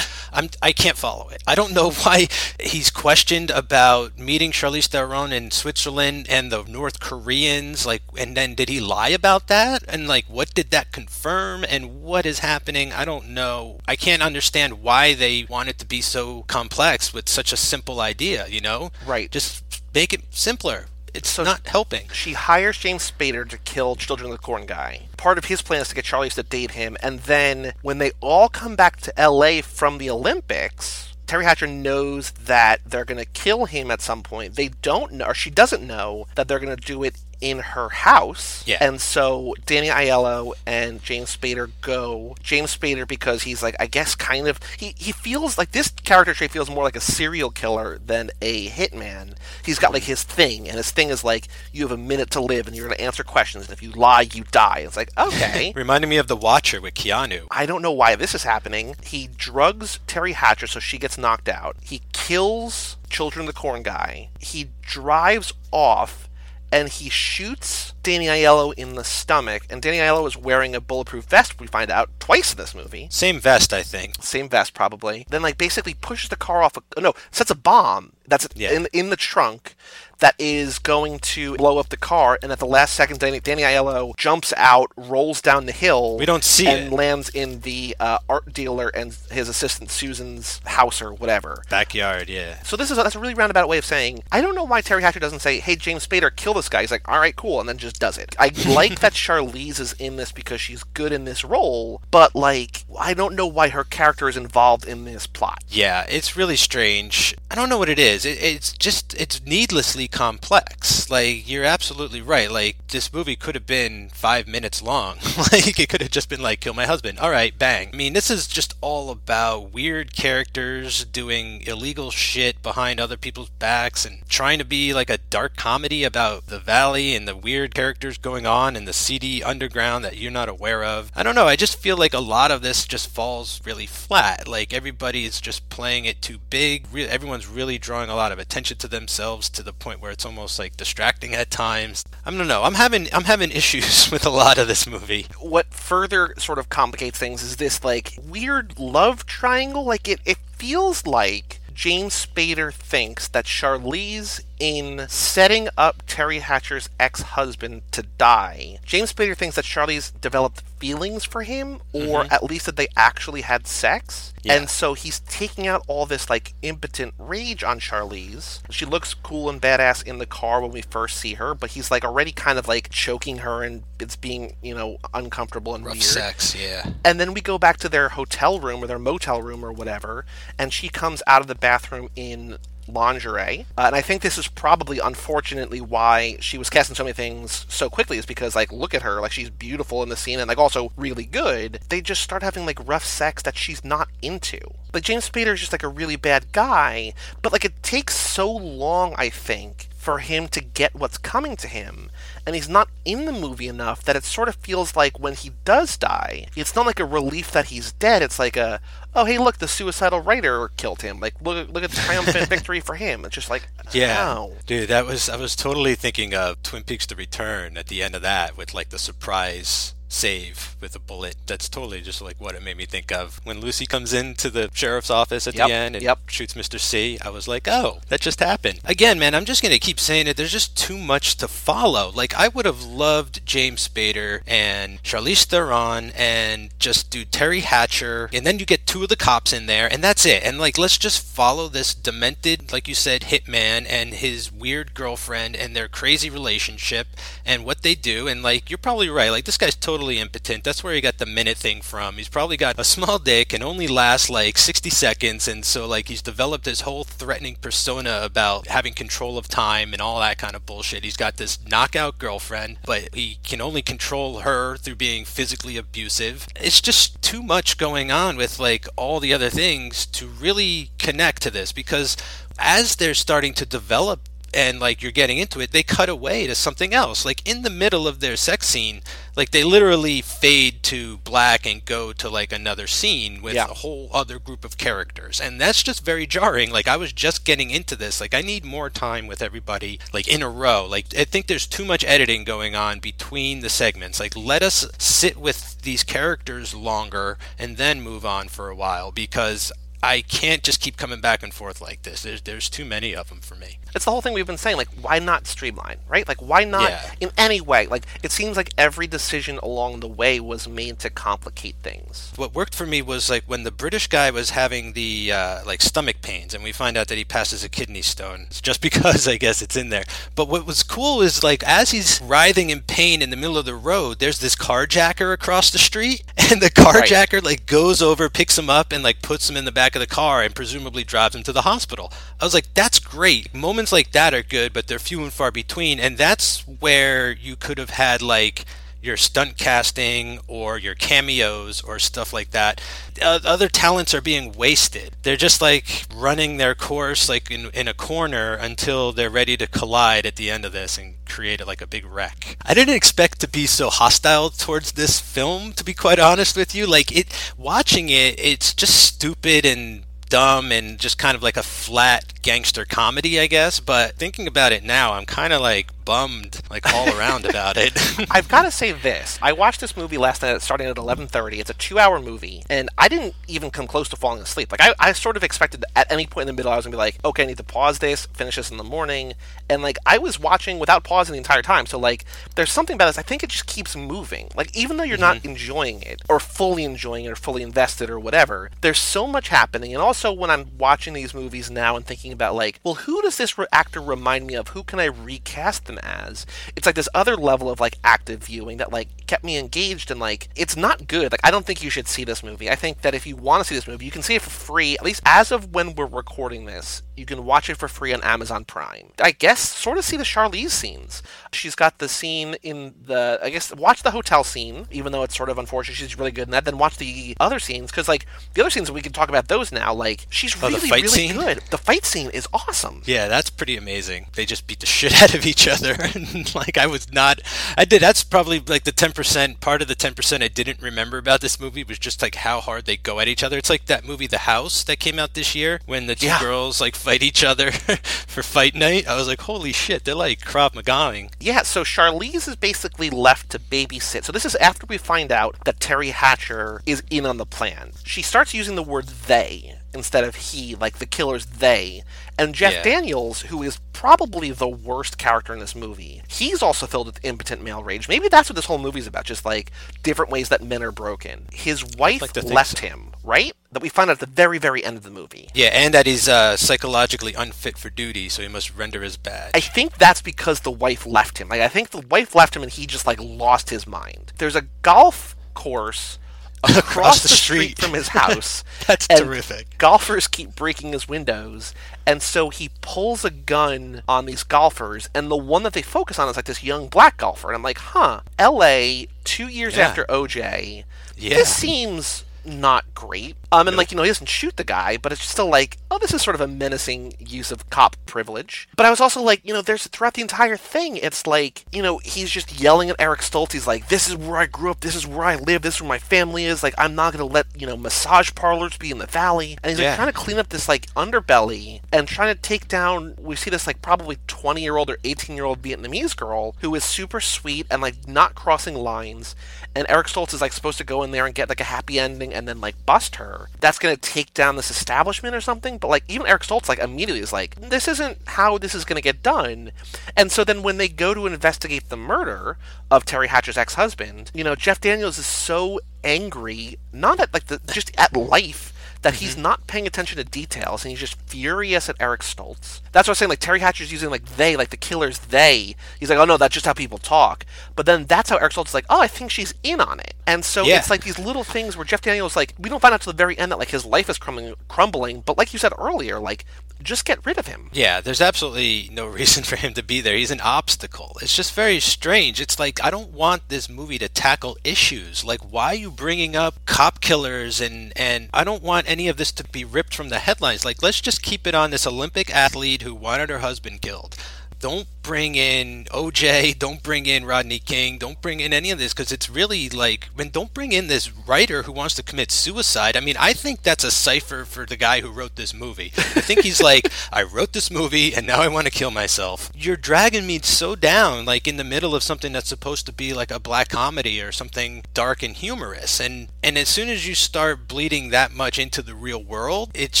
S1: I'm, I can't follow it. I don't know <laughs> why he's questioned about meeting Charlize Theron in Switzerland and the North Koreans. Like, and then did he lie about that? And like, what did that confirm? And what is happening? I don't know. I can't understand why they want it to be so complex with such a simple idea. You know,
S2: Right.
S1: Just make it simpler. It's
S2: So-
S1: not helping.
S2: She hires James Spader to kill Children of the Corn guy. Part of his plan is to get Charlize to date him, and then when they all come back to LA from the Olympics, Teri Hatcher knows that they're going to kill him at some point. They don't know, or she doesn't know, that they're going to do it in her house.
S1: Yeah.
S2: And so Danny Aiello and James Spader go. James Spader because he's like, I guess, kind of. He, he feels like this character trait feels more like a serial killer than a hitman. He's got like his thing, and his thing is like, you have a minute to live and you're going to answer questions, and if you lie, you die. It's like, <laughs> okay.
S1: Reminded me of The Watcher with Keanu.
S2: I don't know why this is happening. He drugs Teri Hatcher so she gets knocked out. He kills Children of the Corn guy. He drives off and he shoots Danny Aiello in the stomach. And Danny Aiello is wearing a bulletproof vest, we find out, twice in this movie.
S1: Same vest, I think.
S2: Same vest, probably. Then, like, basically pushes the car off. A, no, sets a bomb that's
S1: Yeah.
S2: in, in the trunk that is going to blow up the car. And at the last second, Danny, Danny Aiello jumps out, rolls down the hill.
S1: We don't see
S2: and
S1: it.
S2: lands in the uh, art dealer and his assistant Susan's house or whatever.
S1: Backyard, yeah.
S2: So this is that's a really roundabout way of saying I don't know why Teri Hatcher doesn't say, "Hey James Spader, kill this guy." He's like, "All right, cool," and then just does it. I <laughs> like that Charlize is in this because she's good in this role, but like I don't know why her character is involved in this plot.
S1: Yeah, it's really strange. I don't know what it is. It, it's just it's needlessly complex. Like you're absolutely right. Like this movie could have been five minutes long. <laughs> like it could have just been like kill my husband. All right, bang. I mean, this is just all about weird characters doing illegal shit behind other people's backs and trying to be like a dark comedy about the valley and the weird characters going on in the seedy underground that you're not aware of. I don't know. I just feel like a lot of this just falls really flat. Like everybody is just playing it too big. Re- everyone's really drawing a lot of attention to themselves to the point where it's almost like distracting at times. I don't know. I'm having I'm having <laughs> issues with a lot of this movie.
S2: What further sort of complicates things is this like weird love triangle. Like it, it feels like James Spader thinks that Charlize, in setting up Teri Hatcher's ex husband to die, James Spader thinks that Charlize developed feelings for him, or mm-hmm. at least that they actually had sex.
S1: Yeah.
S2: And so he's taking out all this like impotent rage on Charlize. She looks cool and badass in the car when we first see her, but he's like already kind of like choking her and it's being, you know, uncomfortable and
S1: Rough
S2: weird.
S1: sex, yeah.
S2: And then we go back to their hotel room or their motel room or whatever, and she comes out of the bathroom in lingerie. Uh, and I think this is probably, unfortunately, why she was casting so many things so quickly, is because, like, look at her. Like, she's beautiful in the scene and, like, also really good. They just start having, like, rough sex that she's not into. Like, James Spader is just, like, a really bad guy, but, like, it takes so long, I think, for him to get what's coming to him. And he's not in the movie enough that it sort of feels like when he does die, it's not like a relief that he's dead. It's like a, oh hey, look, the suicidal writer killed him. Like look, look at the triumphant <laughs> victory for him. It's just like,
S1: Yeah, dude, that was I was totally thinking of Twin Peaks: The Return at the end of that with like the surprise save with a bullet. That's totally just like what it made me think of when Lucy comes into the sheriff's office at
S2: Yep,
S1: the end and
S2: yep.
S1: shoots Mr. C. I was like, oh, that just happened. Again, man, I'm just gonna keep saying it. There's just too much to follow. Like I would have loved James Spader and Charlize Theron and just do Teri Hatcher, and then you get two of the cops in there, and that's it. And like, let's just follow this demented, like you said, hitman and his weird girlfriend and their crazy relationship and what they do. And like, you're probably right. Like, this guy's totally impotent. That's where he got the minute thing from. He's probably got a small dick and only lasts like 60 seconds, and so like he's developed this whole threatening persona about having control of time and all that kind of bullshit. He's got this knockout girlfriend, but he can only control her through being physically abusive. It's just too much going on with like all the other things to really connect to this because as they're starting to develop and like you're getting into it, they cut away to something else. Like in the middle of their sex scene, like they literally fade to black and go to like another scene with
S2: Yeah.
S1: a whole other group of characters. And that's just very jarring. Like I was just getting into this. Like I need more time with everybody like in a row. Like I think there's too much editing going on between the segments. Like let us sit with these characters longer and then move on for a while because I can't just keep coming back and forth like this. There's there's too many of them for me.
S2: It's the whole thing we've been saying. Like, why not streamline, right? Like, why not
S1: Yeah.
S2: in any way? Like, it seems like every decision along the way was made to complicate things.
S1: What worked for me was like when the British guy was having the uh, like stomach pains, and we find out that he passes a kidney stone. It's just <laughs> because I guess it's in there. But what was cool is like as he's writhing in pain in the middle of the road, there's this carjacker across the street, <laughs> and the carjacker like goes over, picks him up, and like puts him in the back back of the car and presumably drives him to the hospital. I was like, that's great. Moments like that are good, but they're few and far between. And that's where you could have had like your stunt casting or your cameos or stuff like that. Other talents are being wasted. They're just like running their course like in, in a corner until they're ready to collide at the end of this and create like a big wreck. I didn't expect to be so hostile towards this film to be quite honest with you. Like it watching it it's just stupid and dumb and just kind of like a flat gangster comedy, I guess. But thinking about it now, I'm kind of like bummed, like all around about it. <laughs>
S2: I've got to say this: I watched this movie last night, starting at 11:30. It's a two-hour movie, and I didn't even come close to falling asleep. Like I, I sort of expected at any point in the middle, I was gonna be like, okay, I need to pause this, finish this in the morning, and like I was watching without pausing the entire time. So like, there's something about this. I think it just keeps moving. Like even though you're mm-hmm. not enjoying it or fully enjoying it or fully invested or whatever, there's so much happening. And also when I'm watching these movies now and thinking about like, well, who does this re- actor remind me of? Who can I recast them as? It's like this other level of like active viewing that like kept me engaged and like it's not good. Like I don't think you should see this movie. I think that if you want to see this movie, you can see it for free. At least as of when we're recording this, you can watch it for free on Amazon Prime. I guess sort of see the Charlize scenes. She's got the scene in the I guess watch the hotel scene, even though it's sort of unfortunate. She's really good in that. Then watch the other scenes because like the other scenes we can talk about those now. Like she's oh, really really scene? good. The fight scene is awesome.
S1: Yeah, that's pretty amazing. They just beat the shit out of each other, <laughs> and like I was not. I did. That's probably like the ten percent part of the ten percent I didn't remember about this movie was just like how hard they go at each other. It's like that movie The House that came out this year when the two yeah. girls like fight each other <laughs> for fight night. I was like, holy shit, they're like Krav Magaing.
S2: Yeah, so Charlize is basically left to babysit. So this is after we find out that Teri Hatcher is in on the plan. She starts using the word they instead of he, like the killer's they. And Jeff yeah. Daniels, who is probably the worst character in this movie, he's also filled with impotent male rage. Maybe that's what this whole movie's about, just like different ways that men are broken. His wife like left so. him, right? That we find out at the very, very end of the movie.
S1: Yeah, and that he's uh, psychologically unfit for duty, so he must render his badge.
S2: I think that's because the wife left him. Like, I think the wife left him and he just, like, lost his mind. There's a golf course <laughs> across, the, the street. street. from his <laughs> house.
S1: That's terrific.
S2: Golfers keep breaking his windows, and so he pulls a gun on these golfers, and the one that they focus on is like this young black golfer. And I'm like, huh, L.A. two years yeah. after OJ. Yeah. This seems not great. Um, and like you know, he doesn't shoot the guy, but it's still like, oh, this is sort of a menacing use of cop privilege. But I was also like, you know, there's throughout the entire thing, it's like, you know, he's just yelling at Eric Stoltz. He's like, this is where I grew up, this is where I live, this is where my family is. Like, I'm not gonna let you know massage parlors be in the valley. And he's like trying to clean up this like underbelly and trying to take down. We see this like probably 20 year old or 18 year old Vietnamese girl who is super sweet and like not crossing lines. And Eric Stoltz is like supposed to go in there and get like a happy ending and then like bust her, that's going to take down this establishment or something. But like even Eric Stoltz like immediately is like, this isn't how this is going to get done. And so then when they go to investigate the murder of Teri Hatcher's ex-husband, you know, Jeff Daniels is so angry, not at like the just at life that he's mm-hmm. not paying attention to details and he's just furious at Eric Stoltz. That's what I'm saying. Like Teri Hatcher's using like they, like the killer's they. He's like, oh no, that's just how people talk. But then that's how Eric Stoltz is like, oh, I think she's in on it. And so yeah. it's like these little things where Jeff Daniels like we don't find out to the very end that like his life is crumbling, crumbling. But like you said earlier, like just get rid of him.
S1: Yeah, there's absolutely no <laughs> reason for him to be there. He's an obstacle. It's just very strange. It's like I don't want this movie to tackle issues. Like why are you bringing up cop killers and and I don't want any of this to be ripped from the headlines. Like let's just keep it on this Olympic athlete who wanted her husband killed don't bring in OJ, don't bring in Rodney King, don't bring in any of this because it's really like, I mean, don't bring in this writer who wants to commit suicide. I mean, I think that's a cipher for the guy who wrote this movie. I think he's like, <laughs> I wrote this movie and now I want to kill myself. You're dragging me so down, like in the middle of something that's supposed to be like a black comedy or something dark and humorous. And and as soon as you start bleeding that much into the real world, it's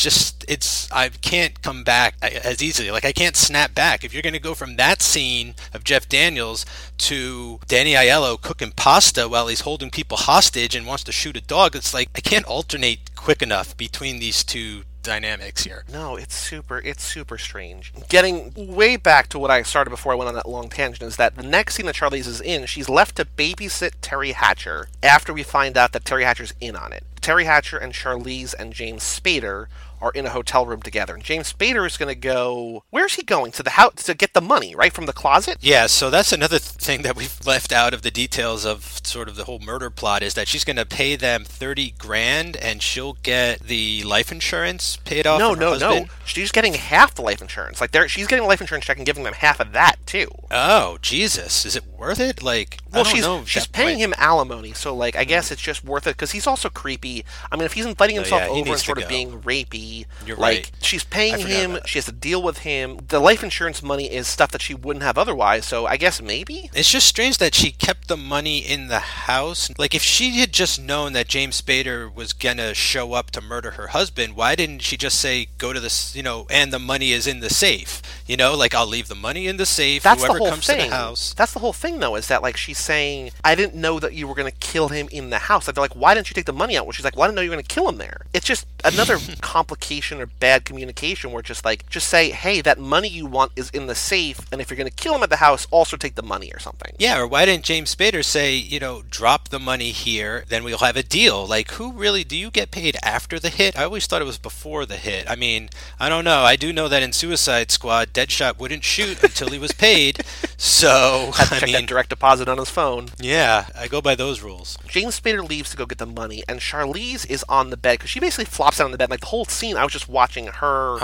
S1: just it's I can't come back uh, as easily. Like I can't snap back. If you're going to go from that scene of Jeff Daniels to Danny Aiello cooking pasta while he's holding people hostage and wants to shoot a dog. It's like I can't alternate quick enough between these two dynamics here.
S2: No, it's super it's super strange. Getting way back to what I started before I went on that long tangent is that the next scene that Charlize is in, she's left to babysit Teri Hatcher after we find out that Teri Hatcher's in on it. Teri Hatcher and Charlize and James Spader are in a hotel room together. And James Spader is going to go. Where's he going? To the house to get the money, right? From the closet?
S1: Yeah, so that's another thing that we've left out of the details of sort of the whole murder plot is that she's going to pay them 30 grand and she'll get the life insurance paid off.
S2: No, no,
S1: husband.
S2: no. She's getting half the life insurance. Like, they're, she's getting a life insurance check and giving them half of that, too.
S1: Oh, Jesus. Is it worth it? Like,
S2: Well, she's she's paying
S1: point.
S2: him alimony, so like I guess hmm. it's just worth it because he's also creepy. I mean, if he's inviting
S1: No,
S2: himself
S1: yeah, he
S2: over and sort of
S1: go.
S2: being rapey,
S1: You're
S2: like
S1: right.
S2: she's paying him, she has to deal with him. The life insurance money is stuff that she wouldn't have otherwise. So I guess maybe
S1: It's just strange that she kept the money in the house. Like, if she had just known that James Spader was gonna show up to murder her husband, why didn't she just say, go to this, you know, and the money is in the safe? You know, like, I'll leave the money in the safe.
S2: that's
S1: Whoever
S2: the whole
S1: comes
S2: thing.
S1: to the house.
S2: That's the whole thing, though, is that like she's saying, I didn't know that you were going to kill him in the house. Like, they're like, why didn't you take the money out? Well, she's like, well, I didn't know you were going to kill him there. It's just another complication or bad communication where just like, just say, hey, that money you want is in the safe, and if you're going to kill him at the house, also take the money or something.
S1: Yeah, or why didn't James Spader say, you know, drop the money here, then we'll have a deal? Like, who really do you get paid after the hit? I always thought it was before the hit. I mean, I don't know. I do know that in Suicide Squad, Deadshot wouldn't shoot until he was paid. <laughs> So,
S2: Had to
S1: I
S2: check
S1: mean,
S2: that direct deposit on his phone.
S1: yeah, I go by those rules.
S2: James Spader leaves to go get the money, and Charlize is on the bed because she basically flops down on the bed. Like the whole scene, I was just watching her.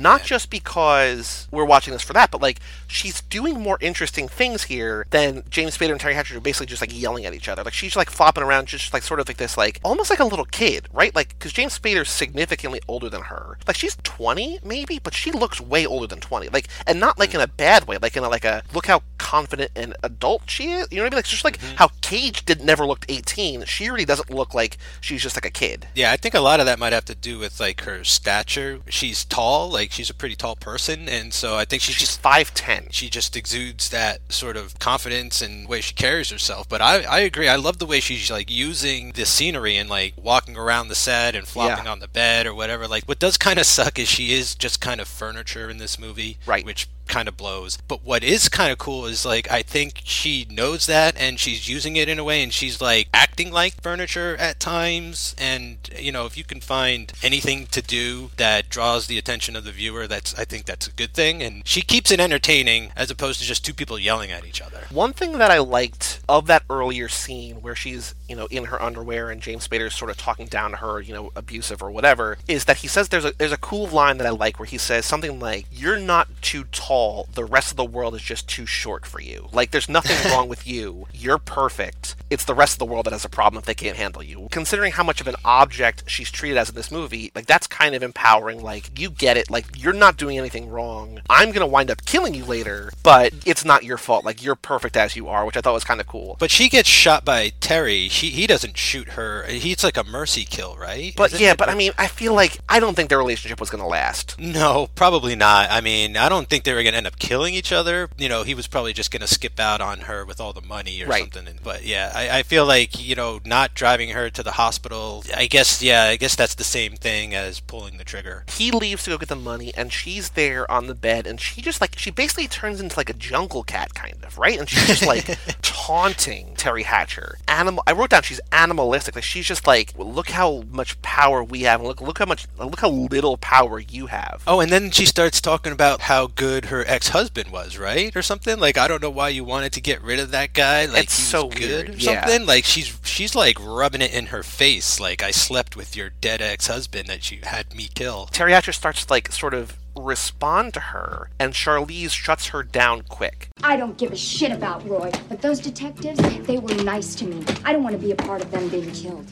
S2: Not just because we're watching this for that, but like she's doing more interesting things here than James Spader and Teri Hatcher are basically just like yelling at each other. Like she's like flopping around, just like sort of like this, like almost like a little kid, right? Like because James Spader's significantly older than her. Like she's twenty maybe, but she looks way older than twenty. Like and not like mm. in a bad way, like in a like a look how confident and adult she is. You know what I mean? Like just like mm-hmm. how Cage did never looked eighteen. She really doesn't look like she's just like a kid.
S1: Yeah, I think a lot of that might have to do with like her stature. She's tall, like she's a pretty tall person, and so I think she
S2: She's
S1: just
S2: five ten.
S1: she just exudes that sort of confidence and way she carries herself. But I, I agree. I love the way she's like using the scenery and like walking around the set and flopping
S2: Yeah.
S1: on the bed or whatever. Like what does kind of suck is she is just kind of furniture in this movie,
S2: Right.
S1: Which kind of blows. But what is kind of cool is like I think she knows that and she's using it in a way and she's like acting like furniture at times and you know if you can find anything to do that draws the attention of the viewer that's I think that's a good thing and she keeps it entertaining as opposed to just two people yelling at each other.
S2: One thing that I liked of that earlier scene where she's, you know, in her underwear and James Spader's sort of talking down to her, you know, abusive or whatever, is that he says there's a there's a cool line that I like where he says something like, "You're not too tall. The rest of the world is just too short for you. Like there's nothing <laughs> wrong with you. You're perfect. It's the rest of the world that has a problem if they can't handle you." Considering how much of an object she's treated as in this movie, like that's kind of empowering. Like you get it. Like you're not doing anything wrong. I'm gonna wind up killing you later, but it's not your fault. Like you're perfect as you are, which I thought was kind of cool.
S1: But she gets shot by Teri. She he doesn't shoot her. He's like a mercy kill, right?
S2: But
S1: Isn't
S2: yeah,
S1: it?
S2: but I mean, I feel like I don't think their relationship was gonna last.
S1: No, probably not. I mean, I don't think they were going to end up killing each other. You know, he was probably just going to skip out on her with all the money or
S2: Right.
S1: something. And- But yeah, I, I feel like, you know, not driving her to the hospital, I guess, yeah, I guess that's the same thing as pulling the trigger.
S2: He leaves to go get the money, and she's there on the bed, and she just like she basically turns into like a jungle cat, kind of, right? And she's just like <laughs> taunting Teri Hatcher. Animal. I wrote down she's animalistic. Like she's just like, well, look how much power we have, and look look how much look how little power you have.
S1: Oh, and then she starts talking about how good her ex-husband was, right, or something. Like I don't know why you wanted to get rid of that guy. Like
S2: It's
S1: he
S2: so
S1: good
S2: weird,
S1: or
S2: yeah.
S1: something. Like she's she's like rubbing it in her face. Like I slept with your dead ex-husband that you had me kill.
S2: Teri Hatcher starts like sort of respond to her, and Charlize shuts her down quick.
S3: I don't give a shit about Roy, but those detectives, they were nice to me. I don't want to be a part of them being killed.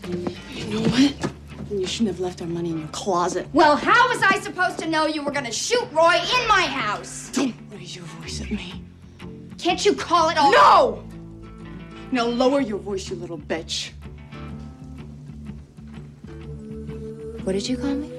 S4: You know what? You shouldn't have left our money in your closet.
S3: Well, how was I supposed to know you were gonna shoot Roy in my house?
S4: Don't raise your voice at me.
S3: Can't you call it off?
S4: No! Now lower your voice, you little bitch.
S3: What did you call me?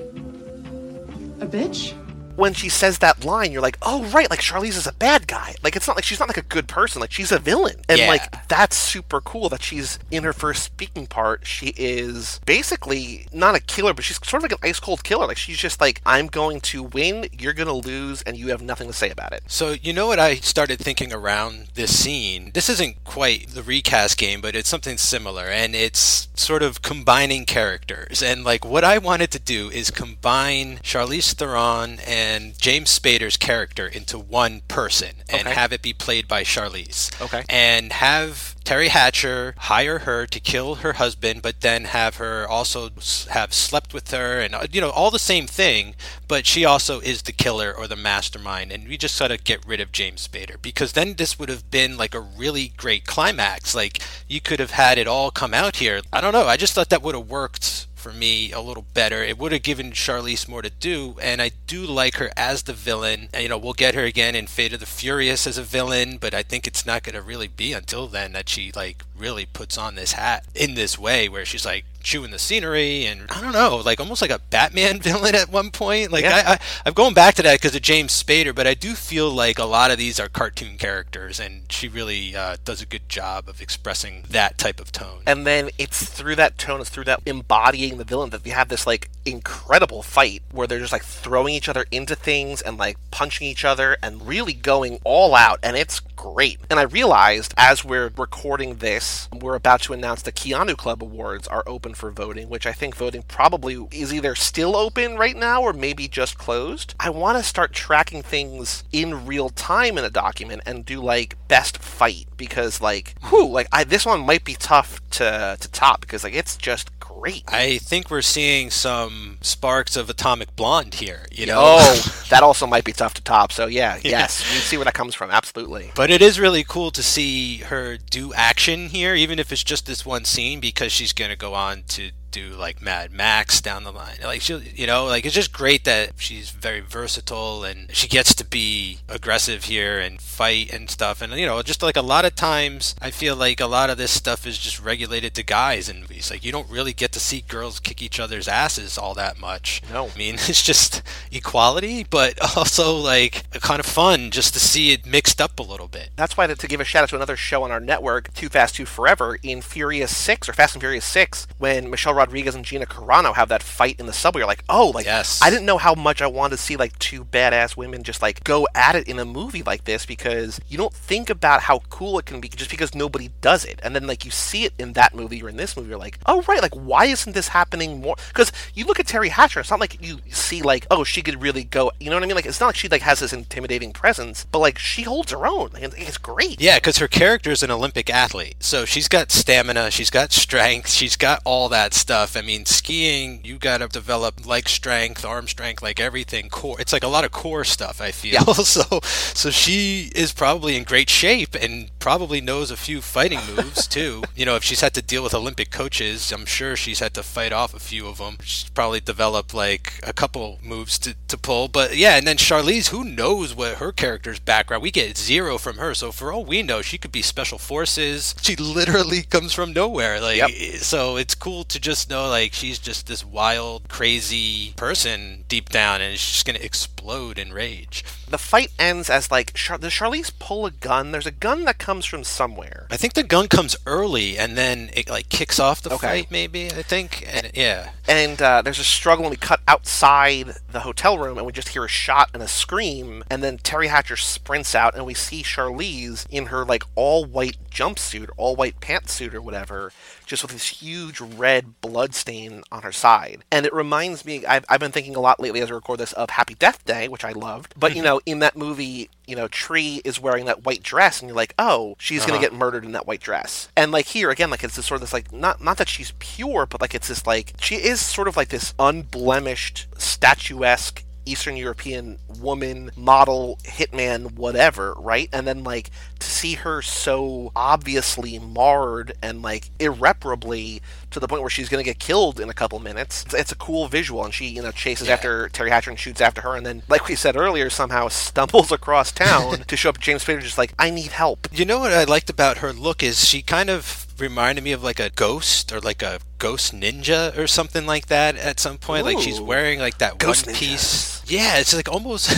S4: A bitch?
S2: When she says that line, you're like, oh right, like Charlize is a bad guy. Like it's not like she's not like a good person. Like she's a villain, and
S1: Yeah.
S2: like that's super cool that she's in her first speaking part. She is basically not a killer, but she's sort of like an ice cold killer. Like she's just like, I'm going to win, you're gonna lose, and you have nothing to say about it.
S1: So you know what I started thinking around this scene? This isn't quite the recast game, but it's something similar and it's sort of combining characters. And like what I wanted to do is combine Charlize Theron and James Spader's character into one person and
S2: Okay.
S1: have it be played by Charlize.
S2: Okay.
S1: And have Teri Hatcher hire her to kill her husband, but then have her also have slept with her, and uh, you know all the same thing. But she also is the killer or the mastermind, and we just sort of get rid of James Spader because then this would have been like a really great climax. Like you could have had it all come out here. I don't know. I just thought that would have worked for me a little better. It would have given Charlize more to do, and I do like her as the villain. And, you know, we'll get her again in Fate of the Furious as a villain, but I think it's not going to really be until then that she like really puts on this hat in this way, where she's like chewing the scenery, and I don't know, like almost like a Batman <laughs> villain at one point. Like
S2: Yeah.
S1: I, I, I'm going back to that because of James Spader, but I do feel like a lot of these are cartoon characters, and she really uh, does a good job of expressing that type of tone.
S2: And then it's through that tone, it's through that embodying the villain that we have this like incredible fight where they're just like throwing each other into things and like punching each other and really going all out. And it's great. And I realized as we're recording this, we're about to announce the Keanu Club Awards are open for voting, which I think voting probably is either still open right now or maybe just closed. I want to start tracking things in real time in a document and do like best fight because like whoo like I this one might be tough to to top because like it's just great.
S1: I think we're seeing some sparks of Atomic Blonde here, you know.
S2: Oh, <laughs> that also might be tough to top. So yeah, yes, we see where that comes from. Absolutely.
S1: But it is really cool to see her do action here, even if it's just this one scene, because she's going to go on to do like Mad Max down the line. Like she, you know, like it's just great that she's very versatile and she gets to be aggressive here and fight and stuff. And you know, just like a lot of times, I feel like a lot of this stuff is just regulated to guys in movies. Like you don't really get to see girls kick each other's asses all that much.
S2: No.
S1: I mean <laughs> it's just equality, but <laughs> also like kind of fun just to see it mixed up a little bit.
S2: That's why to, to give a shout out to another show on our network, Too Fast, Too Forever, in Furious Six or Fast and Furious Six, when Michelle Rodriguez and Gina Carano have that fight in the subway, you're like, oh, like
S1: Yes.
S2: I didn't know how much I wanted to see like two badass women just like go at it in a movie like this because you don't think about how cool it can be just because nobody does it, and then like you see it in that movie or in this movie, you're like, oh right, like why isn't this happening more? Because you look at Teri Hatcher, it's not like you see like, oh, she could really go, you know what I mean? Like it's not like she like has this intimidating presence, but like she holds her own. Like, it's great.
S1: Yeah, because her character is an Olympic athlete. So she's got stamina, she's got strength, she's got all that stuff. I mean, skiing, you got to develop leg strength, arm strength, like everything core. It's like a lot of core stuff, I feel. <laughs> so so she is probably in great shape and probably knows a few fighting moves <laughs> too. you know, if she's had to deal with Olympic coaches, I'm sure she's had to fight off a few of them. She's probably developed like a couple moves to, to pull. But yeah, and then Charlize, who knows what her character's background? We get zero from her. So for all we know, she could be special forces. She literally <laughs> comes from nowhere. Like
S2: Yep.
S1: Eh, so it's cool to just know like she's just this wild, crazy person deep down and she's just gonna explode in rage.
S2: The fight ends as like, Char- does Charlize pull a gun? There's a gun that comes from somewhere.
S1: I think the gun comes early and then it like kicks off the
S2: Okay.
S1: fight maybe, I think. And yeah.
S2: and uh, there's a struggle and we cut outside the hotel room and we just hear a shot and a scream and then teri hatcher sprints out and we see charlize in her like all white jumpsuit all white pantsuit or whatever just with this huge red blood stain on her side. And it reminds me I've, I've been thinking a lot lately as i record this of happy death day which i loved. But you <laughs> know in that movie you know tree is wearing that white dress and you're like oh she's gonna uh-huh. get murdered in that white dress. And like here again like it's this sort of this like not not that she's pure but like it's this like she is sort of like this unblemished statuesque Eastern European woman, model, hitman, whatever, right? And then like to see her so obviously marred and like irreparably to the point where she's gonna get killed in a couple minutes. It's, it's a cool visual, and she you know chases
S1: Yeah.
S2: after Teri Hatcher and shoots after her, and then like we said earlier, somehow stumbles <laughs> across town <laughs> to show up James Spader just like I need help.
S1: You know what I liked about her look is she kind of reminded me of like a ghost or like a ghost ninja or something like that at some point. Like she's wearing like that
S2: Ghost
S1: one
S2: ninjas.
S1: piece. Yeah, it's like almost,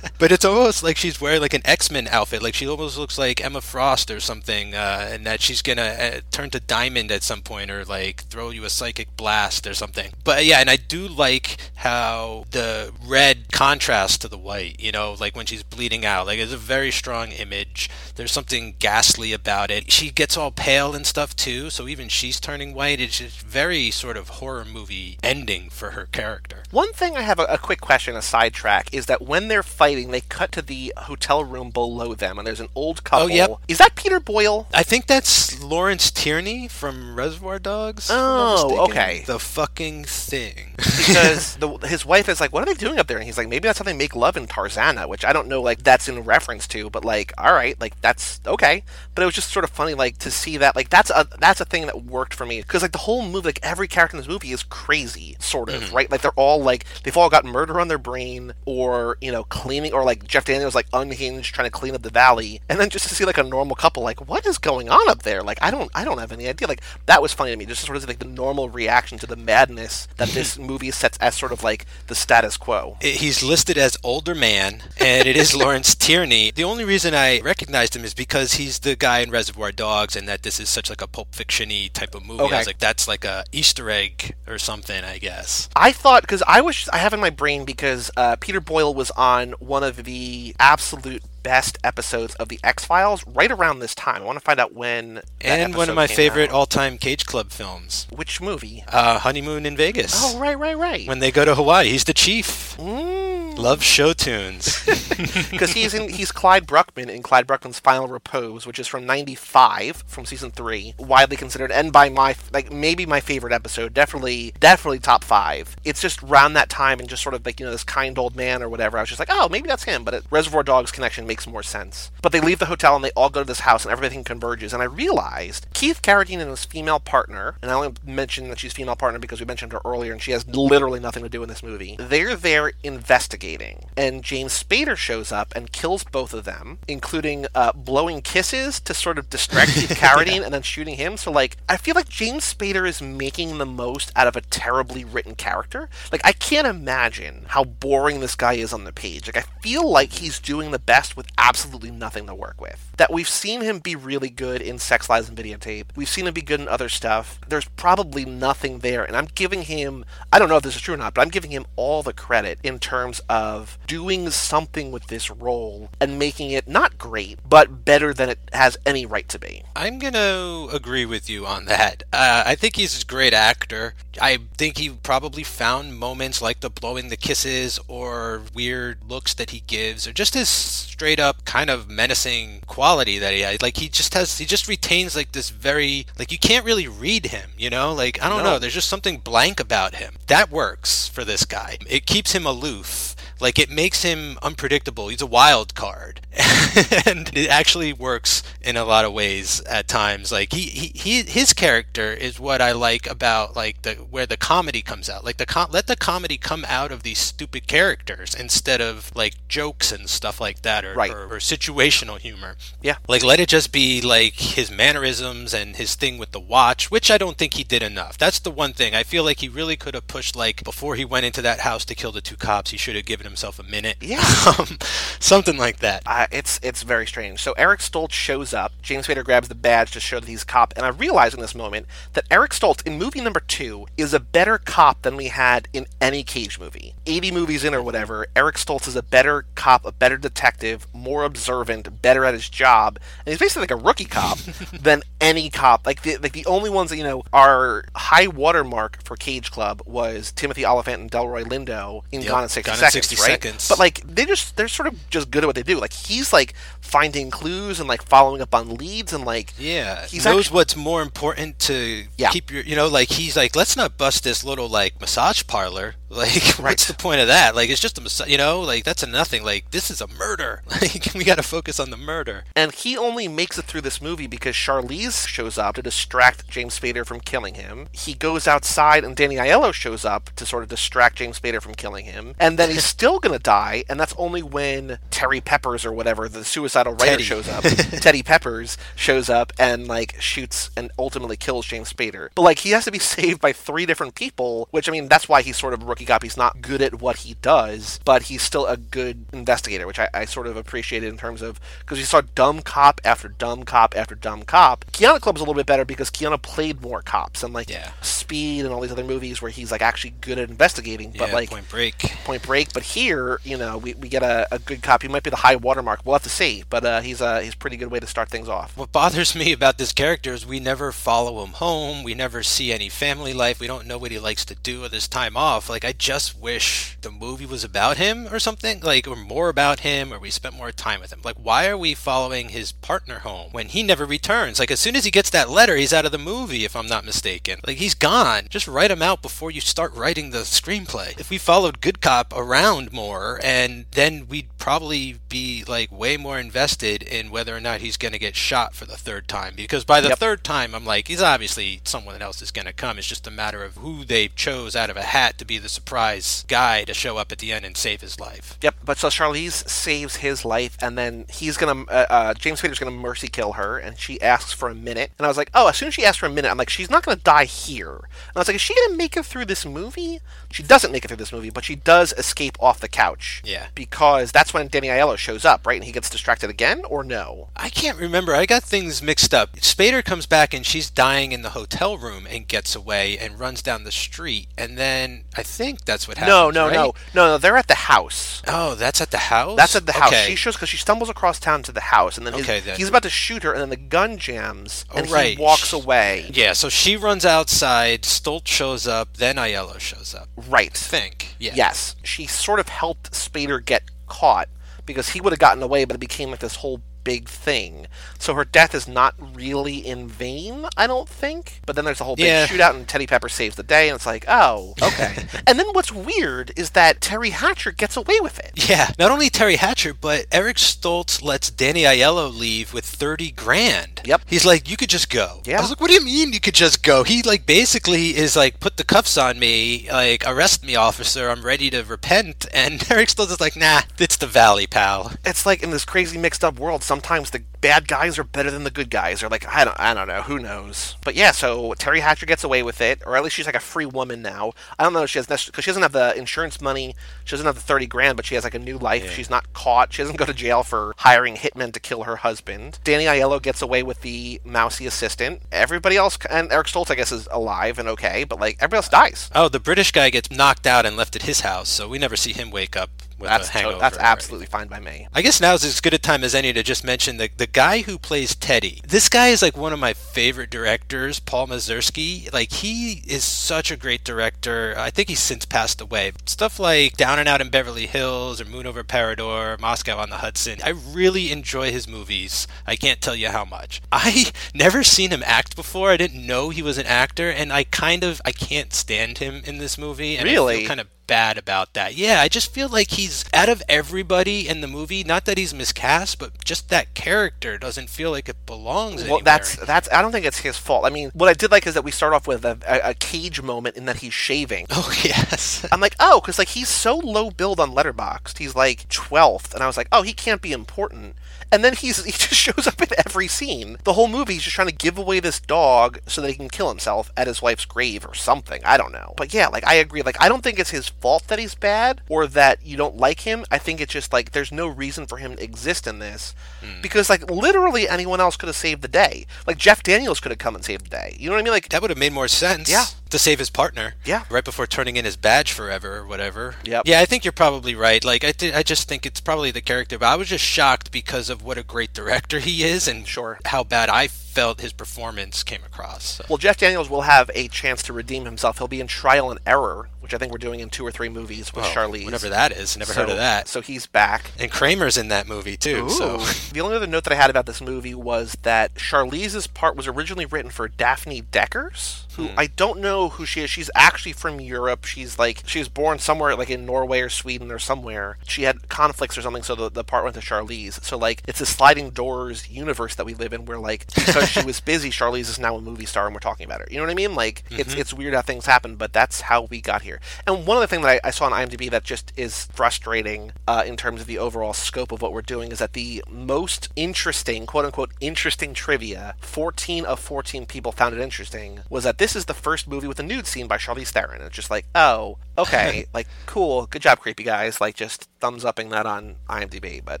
S1: <laughs> but it's almost like she's wearing like an X Men outfit. Like she almost looks like Emma Frost or something, uh, and that she's gonna uh, turn to diamond at some point or like throw you a psychic blast or something. But yeah, and I do like how the red contrasts to the white. You know, like when she's bleeding out. Like it's a very strong image. There's something ghastly about it. She gets all pale and stuff too, so even she's turning white. It's just very sort of horror movie ending for her character.
S2: One thing I have a, a quick question, a sidetrack, is that when they're fighting, they cut to the hotel room below them, and there's an old oh, couple.
S1: Oh, yep.
S2: Is that Peter Boyle?
S1: I think that's Lawrence Tierney from Reservoir Dogs. if I'm not
S2: Oh, okay.
S1: The fucking thing. <laughs>
S2: because the, his wife is like, "What are they doing up there?" And he's like, "Maybe that's how they make love in Tarzana," which I don't know, like that's in reference to, but like, all right, like that's okay. But it was just sort of funny, like to see that, like that's a that's a thing that worked for me because like the whole movie, like every character in this movie is crazy, sort of, mm-hmm. right? Like they're all like they've all got murder on their brain, or you know, cleaning, or like Jeff Daniels like unhinged trying to clean up the valley, and then just to see like a normal couple, like what is going on up there? Like I don't I don't have any idea. Like that was funny to me, just sort of like the normal reaction to the madness that this mm-hmm. movie sets as sort of like the status quo.
S1: He's listed as older man, and it is Lawrence Tierney. The only reason I recognized him is because he's the guy in Reservoir Dogs, and that this is such like a Pulp Fiction-y type of movie.
S2: Okay.
S1: I was like, that's like a Easter egg or something, I guess.
S2: I thought because I was I have in my brain because uh, Peter Boyle was on one of the absolute best episodes of the X Files right around this time. I want to find out when.
S1: And one of my favorite all-time Cage Club films,
S2: Which movie?
S1: uh, Honeymoon in Vegas.
S2: Oh right, right, right.
S1: When they go to Hawaii, he's the chief.
S2: Mm.
S1: Love show tunes. <laughs> <laughs>
S2: because he's in he's Clyde Bruckman in Clyde Bruckman's Final Repose, which is from '95 from season three, widely considered and by my like maybe my favorite episode, definitely definitely top five. It's just around that time and just sort of like you know this kind old man or whatever. I was just like, oh, maybe that's him. But it, Reservoir Dogs connection makes more sense. But they leave the hotel and they all go to this house and everything converges. And I realized Keith Carradine and his female partner, and I only mentioned that she's female partner because we mentioned her earlier, and she has literally nothing to do in this movie. They're there investigating, and James Spader shows up and kills both of them, including uh, blowing kisses to sort of distract Keith <laughs> Carradine and then shooting him. So, like, I feel like James Spader is making the most out of a terribly written character. Like, I can't imagine how boring this guy is on the page. Like, I feel like he's doing the best with absolutely nothing to work with. That we've seen him be really good in Sex Lies and Videotape. We've seen him be good in other stuff. There's probably nothing there, and I'm giving him, I don't know if this is true or not, but I'm giving him all the credit in terms of doing something with this role and making it not great, but better than it has any right to be.
S1: I'm gonna agree with you on that. Uh, I think he's a great actor. I think he probably found moments like the blowing the kisses or weird looks that he gives, or just his straight up kind of menacing quality that he has. Like he just has, he just retains like this very like you can't really read him. You know, like I don't
S2: No.
S1: know. There's just something blank about him that works for this guy. It keeps him aloof. Like it makes him unpredictable. He's a wild card, <laughs> and it actually works in a lot of ways at times. Like he, he, he his character is what I like about like the where the comedy comes out. Like the com- let the comedy come out of these stupid characters instead of like jokes and stuff like that, or,
S2: Right.
S1: or, or situational humor.
S2: Yeah.
S1: Like let it just be like his mannerisms and his thing with the watch, which I don't think he did enough. That's the one thing. I feel like he really could have pushed like before he went into that house to kill the two cops, he should have given himself a minute.
S2: Yeah. <laughs>
S1: Um, something like that.
S2: Uh, it's it's very strange. So Eric Stoltz shows up. James Spader grabs the badge to show that he's a cop, and I realize in this moment that Eric Stoltz in movie number two is a better cop than we had in any Cage movie. Eighty movies in or whatever, Eric Stoltz is a better cop, a better detective, more observant, better at his job, and he's basically like a rookie cop <laughs> than any cop. Like the like the only ones that you know are high watermark for Cage Club was Timothy Olyphant and Delroy Lindo in
S1: Yep,
S2: Gone in sixty
S1: Gone in
S2: seconds,
S1: 60
S2: right?
S1: Seconds.
S2: But like they just they're sort of just good at what they do. Like he's like finding clues and like following up on leads and like
S1: Yeah,
S2: he
S1: knows
S2: actu-
S1: what's more important to
S2: Yeah.
S1: keep your, you know, like he's like, let's not bust this little like massage parlor. <laughs> Like,
S2: Right.
S1: what's the point of that? Like, it's just a massage, you know, like that's a nothing. Like, this is a murder. <laughs> Like, we got to focus on the murder.
S2: and he only makes it through this movie because Charlize shows up to distract James Spader from killing him. He goes outside and Danny Aiello shows up to sort of distract James Spader from killing him. And then he <laughs> still still gonna die, and that's only when Terry Peppers or whatever the suicidal writer
S1: Teddy.
S2: shows up. <laughs> Teddy Peppers shows up and like shoots and ultimately kills James Spader. But like he has to be <laughs> saved by three different people, which I mean that's why he's sort of a rookie cop. He's not good at what he does, but he's still a good investigator, which I, I sort of appreciated in terms of because you saw dumb cop after dumb cop after dumb cop. Keanu Club's a little bit better because Keanu played more cops and like
S1: Yeah.
S2: Speed and all these other movies where he's like actually good at investigating. But
S1: yeah,
S2: like
S1: Point Break.
S2: Point Break. But here, you know, we, we get a, a good cop. He might be the high watermark. We'll have to see. But uh, he's a he's a pretty good way to start things off.
S1: What bothers <laughs> me about this character is we never follow him home. We never see any family life. We don't know what he likes to do with his time off. Like, I just wish the movie was about him or something, like, or more about him, or we spent more time with him. Like, why are we following his partner home when he never returns? Like, as soon as he gets that letter, he's out of the movie, if I'm not mistaken. Like, he's gone. Just write him out before you start writing the screenplay. If we followed Good Cop around more, and then we'd probably be, like, way more invested in whether or not he's going to get shot for the third time. Because by the
S2: Yep.
S1: third time, I'm like, he's obviously someone else is going to come. It's just a matter of who they chose out of a hat to be the surprise guy to show up at the end and save his life.
S2: Yep. But so Charlize saves his life, and then he's gonna uh, uh, James Spader's gonna mercy kill her, and she asks for a minute. And I was like, oh, as soon as she asks for a minute, I'm like, she's not gonna die here. And I was like, is she gonna make it through this movie? She doesn't make it through this movie, but she does escape off the couch.
S1: Yeah.
S2: Because that's when Danny Aiello shows up, right? And he gets distracted again, or no?
S1: I can't remember. I got things mixed up. Spader comes back and she's dying in the hotel room and gets away and runs down the street. And then I think that's what happens.
S2: no, no,
S1: right?
S2: no, no, no. They're at the house.
S1: Oh, that's at the house?
S2: That's at the house.
S1: Okay.
S2: She shows because she stumbles across town to the house, and then, his,
S1: Okay, then.
S2: he's about to shoot her, and then the gun jams,
S1: Oh,
S2: and
S1: right.
S2: he walks away.
S1: Yeah, so she runs outside, Stoltz shows up, then Aiello shows up.
S2: Right.
S1: I think. Yeah.
S2: Yes, she sort of helped Spader get caught because he would have gotten away, but it became like this whole big thing. So her death is not really in vain, I don't think. But then there's a whole big
S1: Yeah.
S2: shootout, and Teddy Pepper saves the day, and it's like, oh, okay. <laughs> and then what's weird is that Teri Hatcher gets away with it.
S1: Yeah, not only Teri Hatcher, but Eric Stoltz lets Danny Aiello leave with 30 grand.
S2: Yep.
S1: He's like, you could just go.
S2: Yeah.
S1: I was like, what do you mean you could just go? He, like, basically is like, put the cuffs on me, like, arrest me, officer, I'm ready to repent. And <laughs> Eric Stoltz is like, nah, it's the Valley, pal.
S2: It's like in this crazy mixed up world, sometimes the bad guys are better than the good guys, or like I don't, I don't know, who knows? But yeah, so Teri Hatcher gets away with it, or at least she's like a free woman now. I don't know if she has because she doesn't have the insurance money, she doesn't have the thirty grand, but she has like a new life. She's not caught. She doesn't go to jail for hiring hitmen to kill her husband. Danny Aiello gets away with the mousy assistant. Everybody else, and Eric Stoltz, I guess, is alive and okay, but like everybody else dies.
S1: Oh, the British guy gets knocked out and left at his house, so we never see him wake up
S2: That's
S1: a
S2: to-
S1: hangover.
S2: that's absolutely fine by me.
S1: I guess now's as good a time as any to just mention the the guy who plays Teddy. This guy is like one of my favorite directors, Paul Mazursky. Like he is such a great director. I think he's since passed away. Stuff like Down and Out in Beverly Hills or Moon Over Parador, Moscow on the Hudson. I really enjoy his movies. I can't tell you how much. <laughs> I never seen him act before. I didn't know he was an actor, and I kind of I can't stand him in this movie. And I
S2: Really?
S1: feel kind of bad about that. Yeah, I just feel like he's out of everybody in the movie. Not that he's miscast, but just that character doesn't feel like it belongs.
S2: Well,
S1: anywhere.
S2: that's that's. I don't think it's his fault. I mean, what I did like is that we start off with a, a, a cage moment in that he's shaving. <laughs>
S1: oh yes. <laughs>
S2: I'm like, oh, because like he's so low build on Letterboxd. He's like 12th, and I was like, oh, he can't be important. And then he's <laughs> he just shows up in every scene. The whole movie he's just trying to give away this dog so that he can kill himself at his wife's grave or something. I don't know. But yeah, like I agree. Like I don't think it's his fault that he's bad or that you don't like him. I think it's just like there's no reason for him to exist in this hmm. because like literally anyone else could have saved the day. Like Jeff Daniels could have come and saved the day. You know what I mean? Like
S1: That would have made more sense.
S2: Yeah.
S1: To save his partner.
S2: Yeah.
S1: Right before turning in his badge forever or whatever.
S2: Yeah.
S1: Yeah, I think you're probably right. Like I, th- I just think it's probably the character, but I was just shocked because of what a great director he is and
S2: Sure.
S1: how bad I felt his performance came across. So.
S2: Well, Jeff Daniels will have a chance to redeem himself. He'll be in Trial and Error, which I think we're doing in two or three movies with
S1: Well,
S2: Charlize.
S1: Whatever that is. Never
S2: So-
S1: heard of that.
S2: So he's back.
S1: And Kramer's in that movie too. So
S2: The only other note that I had about this movie was that Charlize's part was originally written for Daphne Deckers, who
S1: Hmm.
S2: I don't know who she is. She's actually from Europe. She's like she was born somewhere like in Norway or Sweden or somewhere. She had conflicts or something, so the, the part went to Charlize. So like it's a sliding doors universe that we live in, where like because she <laughs> was busy, Charlize is now a movie star, and we're talking about her. You know what I mean? Like it's it's weird how things happen, but that's how we got here. And one other thing that I, I saw on IMDb that just is frustrating uh, in terms of the overall scope of what we're doing is that the most interesting, quote unquote, interesting trivia, 14 of 14 people found it interesting, was that this is the first movie with a nude scene by Charlize Theron. It's just like, oh, okay, <laughs> like cool, good job, creepy guys. Like just thumbs upping that on IMDb. But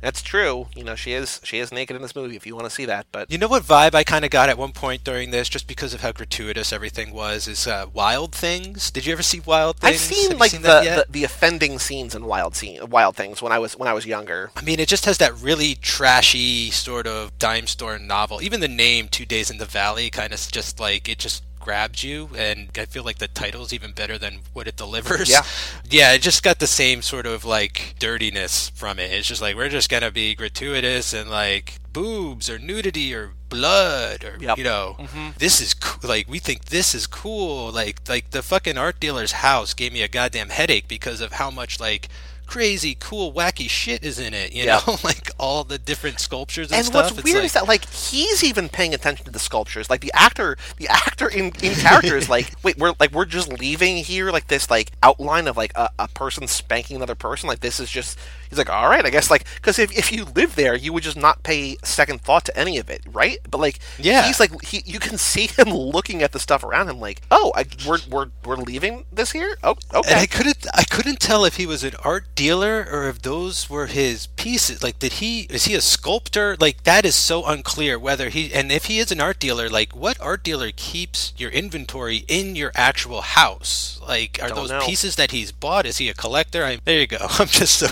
S2: that's true. You know, she is she is naked in this movie if you want to see that. But
S1: You know what vibe I kind of got at one point during this, just because of how gratuitous everything was, is uh, Wild Things. Did you ever see Wild Things?
S2: I've seen
S1: Have
S2: like
S1: seen
S2: the, the the offending scenes in Wild Scene, Wild Things when I was when I was younger.
S1: I mean, it just has that really trashy sort of dime store novel. Even the name Two Days in the Valley" kind of just like it just grabs you, and I feel like the title's even better than what it delivers.
S2: Yeah. <laughs>
S1: yeah, it just got the same sort of like dirtiness from it. It's just like we're just gonna be gratuitous and like boobs or nudity or blood or
S2: Yep.
S1: you know mm-hmm. this is co- like we think this is cool like like the fucking art dealer's house gave me a goddamn headache because of how much like crazy cool wacky shit is in it you
S2: Yeah.
S1: know <laughs> like all the different sculptures and, stuff.
S2: And
S1: stuff
S2: what's
S1: It's
S2: weird
S1: like,
S2: is that like he's even paying attention to the sculptures. Like the actor, the actor in, in character is like, <laughs> wait, we're like we're just leaving here like this like outline of like a, a person spanking another person. Like this is just. He's like, all right, I guess like because if, if you live there, you would just not pay second thought to any of it, right? But like,
S1: Yeah.
S2: he's like he, you can <laughs> see him looking at the stuff around him, like, oh, I, we're we're we're leaving this here. Oh, okay.
S1: and I couldn't I couldn't tell if he was an art dealer or if those were his pieces. Like did he is he a sculptor? Like that is so unclear whether he and if he is an art dealer, like what art dealer keeps your inventory in your actual house? Like are
S2: Don't
S1: those
S2: know.
S1: pieces that he's bought? Is he a collector? I, there you go. <laughs> I'm just so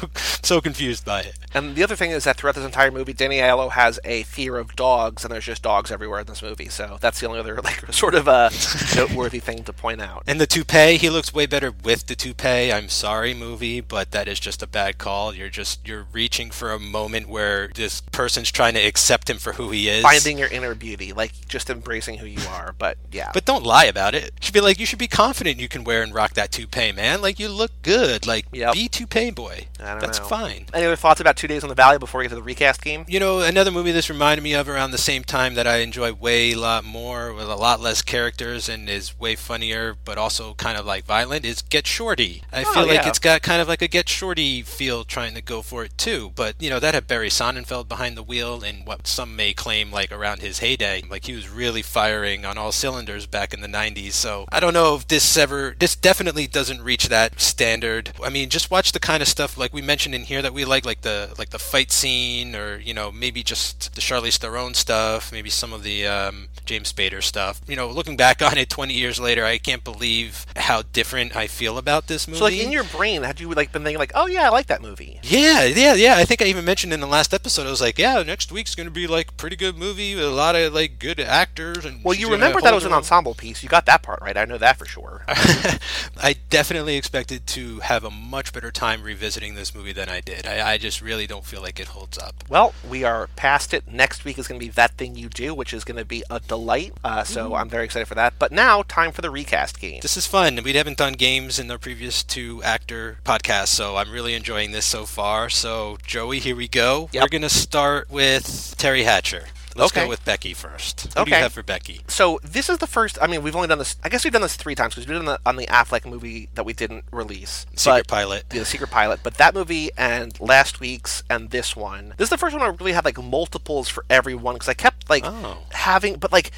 S1: so confused by it.
S2: And the other thing is that throughout this entire movie, Danny Aiello has a fear of dogs, and there's just dogs everywhere in this movie. So that's the only other <laughs> like sort of uh, <laughs> noteworthy thing to point out.
S1: And the toupee, he looks way better with the toupee. I'm sorry, movie, but that is just a bad call. You're just you're reaching for a moment where this person's trying to accept him for who he is.
S2: Finding your inner beauty, like just embracing who you are. But yeah,
S1: But don't lie about it. You should be like, you should be confident you can wear and rock that toupee, man. Like you look good. Like
S2: Yep.
S1: be toupee boy.
S2: I don't
S1: That's
S2: know.
S1: fine.
S2: Any other thoughts about Two Days on the Valley before we get to the recast game?
S1: You know, another movie this reminded me of around the same time that I enjoy way a lot more with a lot less characters and is way funnier, but also kind of like violent is Get Shorty. I
S2: Oh,
S1: feel like it's got kind of like a Get Shorty feel trying to go for it too. But you know, that had Barry Sonnenfeld behind the wheel in what some may claim like around his heyday. Like he was really firing on all cylinders back in the 90s. So I don't know if this ever, this definitely doesn't reach that standard. I mean, just watch the kind of stuff like we mentioned in here that we like, like the like the fight scene, or you know maybe just the Charlize Theron stuff, maybe some of the um, James Spader stuff. You know, looking back <laughs> on it 20 years later, I can't believe how different I feel about this movie.
S2: So like in your brain, had you like been thinking like, oh yeah, I like that movie?
S1: Yeah, yeah, yeah. I think I even mentioned in the last episode. I was like, "Yeah, next week's going to be like pretty good movie with a lot of like good actors." And
S2: Well, you remember that it was an ensemble piece. You got that part right. I know that for sure. <laughs>
S1: I definitely expected to have a much better time revisiting this movie than I did. I, I just really don't feel like it holds up.
S2: Well, we are past it. Next week is going to be That Thing You Do, which is going to be a delight. Uh, so I'm very excited for that. But now, time for the recast game.
S1: This is fun. We haven't done games in the previous two actor podcasts, so I'm really enjoying this so far. So, Joey, here we go.
S2: Yep.
S1: We're going to start with Teri Hatcher. Let's
S2: Okay.
S1: go with Becky first. Who do you have for Becky?
S2: So this is the first. I mean, we've only done this. I guess we've done this three times because we did it on the, on the Affleck movie that we didn't release.
S1: Secret
S2: But-
S1: Pilot.
S2: the secret pilot, but that movie and last week's and this one. This is the first one I really had like multiples for everyone because I kept like
S1: Oh.
S2: having, but like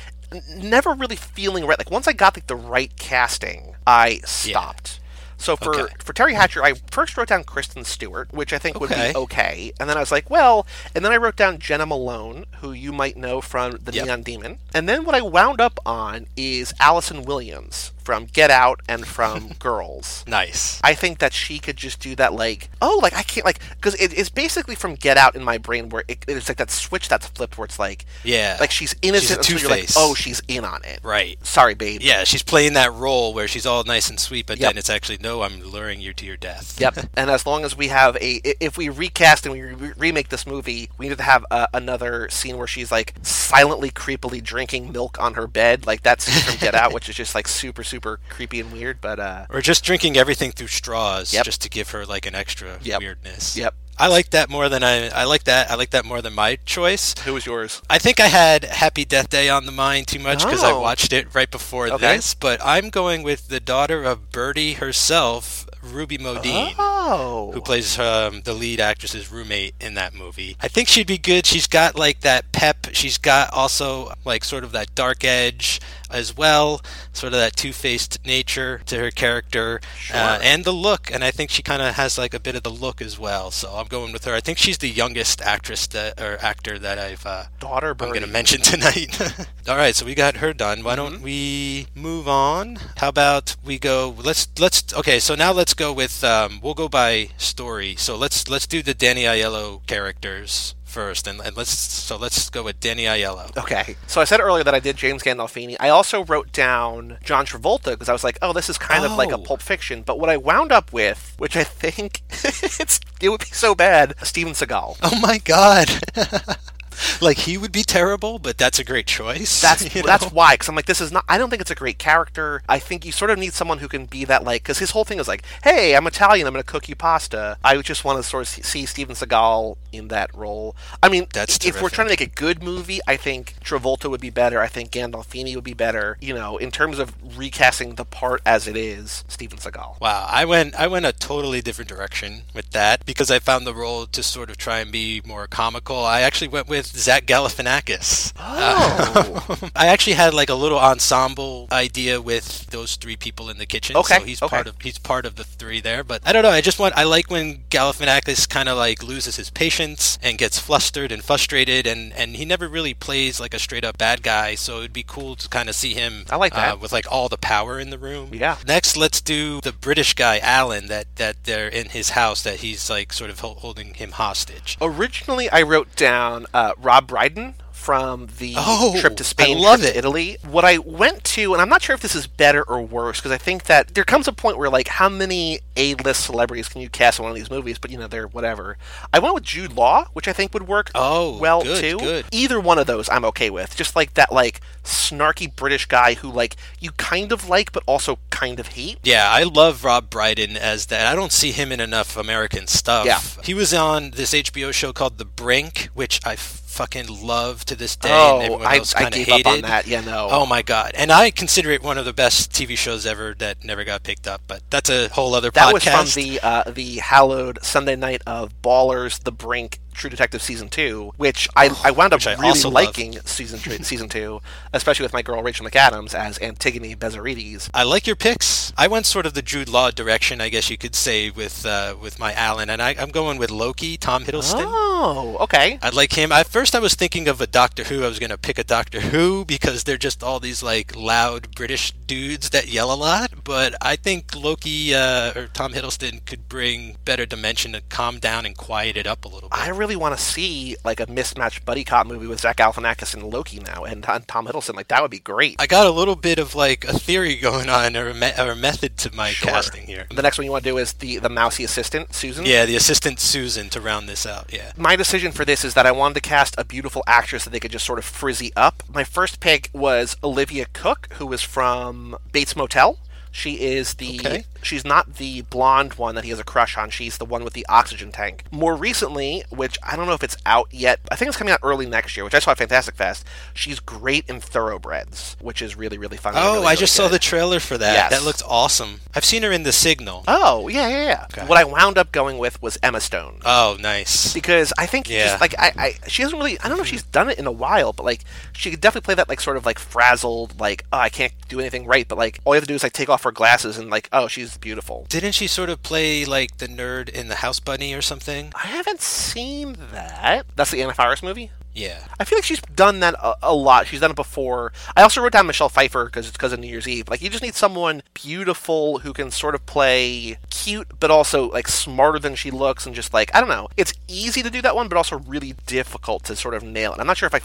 S2: never really feeling right. Like once I got like the right casting, I stopped. So for
S1: Okay.
S2: for Teri Hatcher, I first wrote down Kristen Stewart, which I think would be okay, and then I was like, well, and then I wrote down Jena Malone, who you might know from The
S1: Yep.
S2: Neon Demon, and then what I wound up on is Allison Williams from Get Out and from <laughs> Girls.
S1: Nice.
S2: I think that she could just do that, like, oh, like I can't, like, because it, it's basically from Get Out in my brain where it, it's like that switch that's flipped where it's like,
S1: Yeah.
S2: like she's innocent
S1: She's a
S2: until you're like, oh, she's in on it.
S1: Right.
S2: Sorry, babe.
S1: Yeah, she's playing that role where she's all nice and sweet, but
S2: Yep.
S1: then it's actually no, I'm luring you to your death.
S2: Yep. <laughs> and as long as we have a, if we recast and we re- remake this movie, we need to have uh, another scene where she's like silently, creepily drinking milk on her bed, like that scene from Get Out, <laughs> which is just like super, super super creepy and weird. But uh,
S1: Or just drinking everything through straws
S2: Yep.
S1: just to give her like an extra
S2: Yep.
S1: weirdness.
S2: Yep.
S1: I like that more than I I like that I like that more than my choice.
S2: who was yours?
S1: I think I had Happy Death Day on the mind too much because I
S2: Oh.
S1: watched it right before
S2: Okay.
S1: this, but I'm going with the daughter of Birdie herself, Ruby Modine.
S2: Oh,
S1: Who plays um, the lead actress's roommate in that movie? I think she'd be good. She's got like that pep. She's got also like sort of that dark edge as well, sort of that two-faced nature to her character, uh, and the look. And I think she kind of has like a bit of the look as well. So I'm going with her. I think she's the youngest actress that or actor that I've uh,
S2: daughter
S1: I'm going to mention <laughs> tonight. <laughs> All right, so we got her done. Why
S2: Mm-hmm.
S1: don't we move on? How about we go? Let's let's okay. So now let's go with um, we'll go by story. So let's let's do the Danny Aiello characters first, and, and let's so let's go with Danny Aiello.
S2: Okay. So I said earlier that I did James Gandolfini. I also wrote down John Travolta because I was like, oh, this is kind of like a
S1: Oh.
S2: Pulp Fiction. But what I wound up with, which I think <laughs> it's it would be so bad, Steven Seagal.
S1: Oh my god. <laughs> <laughs> like he would be terrible, but that's a great choice. <laughs>
S2: That's
S1: you
S2: that's
S1: know?
S2: why because I'm like this is not. I don't think it's a great character. I think you sort of need someone who can be that like because his whole thing is like, hey, I'm Italian. I'm going to cook you pasta. I just want to sort of see Steven Seagal in that role. I mean,
S1: That's
S2: if we're trying to make a good movie, I think Travolta would be better. I think Gandolfini would be better. You know, in terms of recasting the part as it is, Steven Seagal.
S1: Wow, I went I went a totally different direction with that because I found the role to sort of try and be more comical. I actually went with Zach Galifianakis.
S2: Oh. <laughs>
S1: I actually had like a little ensemble idea with those three people in the kitchen.
S2: Okay,
S1: so he's
S2: okay.
S1: part of he's part of the three there. But I don't know. I just want I like when Galifianakis kind of like loses his patience and gets flustered and frustrated, and and he never really plays like a straight up bad guy. So it'd be cool to kind of see him.
S2: I like that.
S1: uh, with like all the power in the room.
S2: Yeah.
S1: Next, let's do the British guy Alan that that they're in his house that he's like sort of holding him hostage.
S2: Originally, I wrote down uh, Rob Brydon from the
S1: Oh,
S2: trip to Spain,
S1: I love it.
S2: Italy. What I went to, and I'm not sure if this is better or worse, because I think that there comes a point where, like, how many A-list celebrities can you cast in one of these movies? But you know, they're whatever. I went with Jude Law, which I think would work
S1: Oh,
S2: well
S1: good,
S2: too.
S1: good.
S2: Either one of those, I'm okay with. Just like that, like snarky British guy who, like, you kind of like, but also kind of hate.
S1: Yeah, I love Rob Brydon as that. I don't see him in enough American stuff.
S2: Yeah.
S1: He was on this HBO show called The Brink, which I fucking love to this day. and
S2: Oh,
S1: everyone
S2: I,
S1: else
S2: I
S1: kinda
S2: gave
S1: hated.
S2: up on that. Yeah, no.
S1: Oh my god! And I consider it one of the best TV shows ever that never got picked up. But that's a whole other
S2: That
S1: podcast.
S2: was from the uh, the hallowed Sunday night of Ballers, The Brink, True Detective season two, which I, I wound up
S1: I
S2: really
S1: also love.
S2: liking season season two, especially with my girl Rachel McAdams as Antigone Bezzerides.
S1: I like your picks. I went sort of the Jude Law direction, I guess you could say, with uh, with my Alan, and I, I'm going with Loki, Tom Hiddleston.
S2: Oh, okay.
S1: I'd like him. At first, I was thinking of a Doctor Who. I was going to pick a Doctor Who because they're just all these like loud British dudes that yell a lot. But I think Loki uh, or Tom Hiddleston could bring better dimension to calm down and quiet it up a little bit.
S2: I really want to see like a mismatched buddy cop movie with Zach Galifianakis and Loki now, and, and Tom Hiddleston. Like that would be great.
S1: I got a little bit of like a theory going on or a, me- or a method to my
S2: Sure.
S1: casting here.
S2: The next one you want to do is the the mousy assistant, Susan.
S1: Yeah, the assistant Susan to round this out. Yeah.
S2: my decision for this is that I wanted to cast a beautiful actress that they could just sort of frizzy up. My first pick was Olivia Cooke, who was from Bates Motel. She is the
S1: Okay.
S2: she's not the blonde one that he has a crush on. She's the one with the oxygen tank. More recently, which I don't know if it's out yet. I think it's coming out early next year, which I saw at Fantastic Fest. She's great in Thoroughbreds, which is really really fun.
S1: Oh,
S2: really,
S1: I
S2: really
S1: just saw the trailer for that.
S2: Yes.
S1: That looked awesome. I've seen her in The Signal.
S2: Oh yeah yeah yeah.
S1: Okay.
S2: What I wound up going with was Emma Stone.
S1: Oh, nice.
S2: because I think
S1: Yeah.
S2: just like I, I she hasn't really I don't know if she's done it in a while, but like she could definitely play that like sort of like frazzled, like oh I can't do anything right, but like all you have to do is like take off her glasses and like oh she's beautiful.
S1: Didn't she sort of play like the nerd in the House Bunny or something?
S2: I haven't seen that. That's the Anna Faris movie.
S1: Yeah.
S2: I feel like she's done that a, a lot. She's done it before. I also wrote down Michelle Pfeiffer because it's because of New Year's Eve. Like you just need someone beautiful who can sort of play cute, but also like smarter than she looks, and just like I don't know. It's easy to do that one, but also really difficult to sort of nail it. I'm not sure if I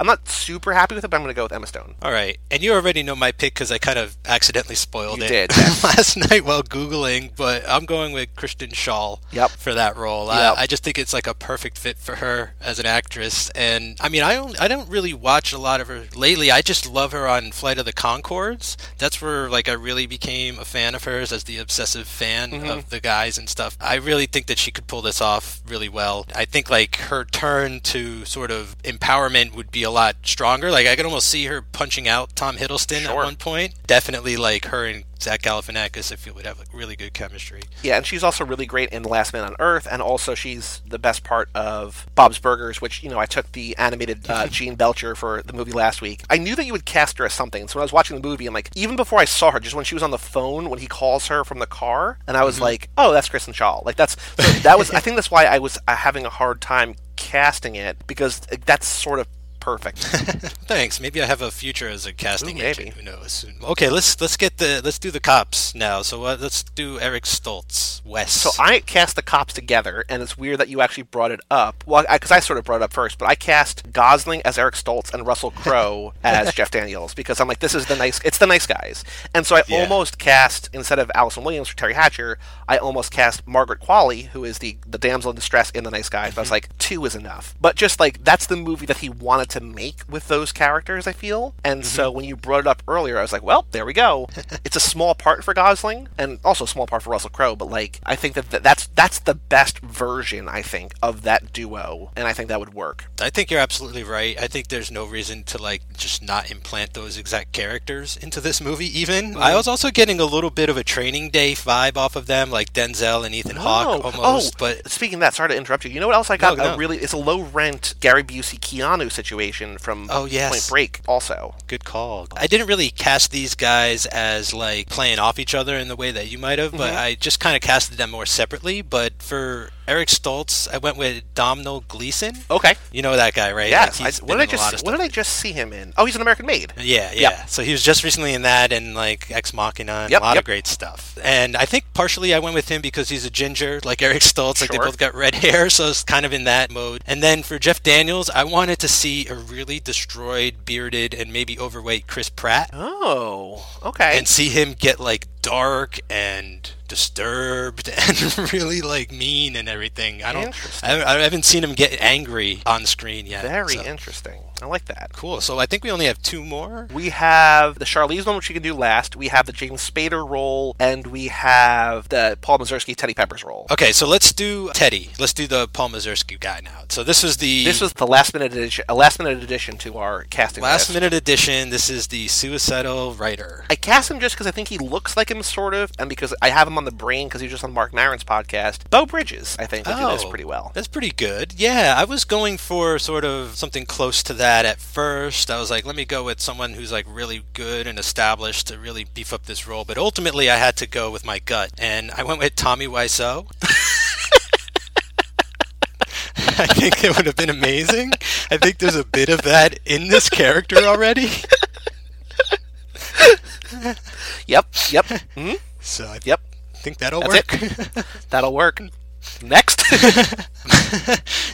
S2: I'm not super happy with it, but I'm going to go with Emma Stone.
S1: All right, and you already know my pick because I kind of accidentally spoiled
S2: You
S1: it
S2: did, <laughs> yes.
S1: last night while googling. But I'm going with Kristen Schaal
S2: Yep.
S1: for that role.
S2: Yep.
S1: I, I just think it's like a perfect fit for her as an actress. And I mean, I don't, I don't really watch a lot of her lately. I just love her on Flight of the Conchords. That's where like I really became a fan of hers as the obsessive fan
S2: Mm-hmm.
S1: of the guys and stuff. I really think that she could pull this off really well. I think like her turn to sort of empowerment would be a lot stronger. Like I could almost see her punching out Tom Hiddleston at one point. Definitely like her and Zach Galifianakis. I feel would have like really good chemistry.
S2: Yeah, and she's also really great in Last Man on Earth, and also she's the best part of Bob's Burgers, which, you know, I took the animated uh, <laughs> Gene Belcher for the movie last week. I knew that you would cast her as something, so when I was watching the movie, I'm like, even before I saw her, just when she was on the phone, when he calls her from the car, and I was like, oh, that's Kristen Schaal. Like, that's, so that was, I think that's why I was uh, having a hard time casting it, because that's sort of perfect. <laughs>
S1: Thanks. Maybe I have a future as a casting
S2: Ooh, maybe.
S1: agent. Who knows? Okay, let's let's get the let's do the cops now. So uh, let's do Eric Stoltz, Wes.
S2: So I cast the cops together, and it's weird that you actually brought it up. Well, because I, sort of brought it up first, but I cast Gosling as Eric Stoltz and Russell Crowe <laughs> as Jeff Daniels because I'm like, this is the nice, it's the nice guys. And so I
S1: Yeah.
S2: almost cast instead of Allison Williams for Teri Hatcher, I almost cast Margaret Qualley, who is the the damsel in distress in the Nice Guys. But I was like, two is enough. But just like that's the movie that he wanted to make with those characters, I feel. And so mm-hmm. when you brought it up earlier, I was like, well, there we go. <laughs> it's a small part for Gosling, and also a small part for Russell Crowe. But like, I think that th- that's that's the best version, I think, of that duo, and I think that would work.
S1: I think you're absolutely right. I think there's no reason to like just not implant those exact characters into this movie. Even mm-hmm. I was also getting a little bit of a Training Day vibe off of them, like Denzel and Ethan Hawke oh, oh, almost.
S2: oh,
S1: but
S2: speaking of that, sorry to interrupt you. You know what else I got?
S1: No, no.
S2: A really, it's a low rent Gary Busey Keanu situation from
S1: Oh, yes.
S2: Point Break. Also,
S1: Good call. I didn't really cast these guys as like playing off each other in the way that you might have,
S2: Mm-hmm.
S1: but I just kind of casted them more separately. But for Eric Stoltz, I went with Domhnall Gleeson.
S2: okay.
S1: You know that guy, right?
S2: Yes.
S1: Like,
S2: I, what did I
S1: in a lot
S2: just What did. I just see him in? Oh, he's an American Made.
S1: Yeah, yeah.
S2: Yep.
S1: So he was just recently in that and like Ex Machina and
S2: Yep,
S1: a lot
S2: yep.
S1: of great stuff. And I think partially I went with him because he's a ginger, like Eric Stoltz. Like they both got red <laughs> hair, so it's kind of in that mode. And then for Jeff Daniels, I wanted to see a really destroyed, bearded, and maybe overweight Chris Pratt.
S2: Oh, okay.
S1: and see him get like dark and disturbed <laughs> and really like mean and everything. I don't. I, I haven't seen him get angry on screen yet.
S2: Very
S1: so-
S2: interesting. I like that.
S1: cool. So I think we only have two more.
S2: We have the Charlize one, which we can do last. We have the James Spader role, and we have the Paul Mazursky Teddy Peppers role.
S1: Okay, so let's do Teddy. Let's do the Paul Mazursky guy now. So this is the
S2: This was the last minute addition, a last minute addition to our casting
S1: last
S2: list.
S1: minute addition. This is the suicidal writer.
S2: I cast him just because I think he looks like him, sort of, and because I have him on the brain because he's just on Marc Maron's podcast. Beau Bridges, I think, would do this
S1: Oh,
S2: pretty well.
S1: That's pretty good. Yeah, I was going for sort of something close to that at first. I was like, let me go with someone who's like really good and established to really beef up this role. But ultimately, I had to go with my gut, and I went with Tommy Wiseau. <laughs> I think it would have been amazing. I think there's a bit of that in this character already. <laughs>
S2: Yep, yep, hmm
S1: So I
S2: yep.
S1: think that'll
S2: That's
S1: work. <laughs>
S2: That'll work. Next,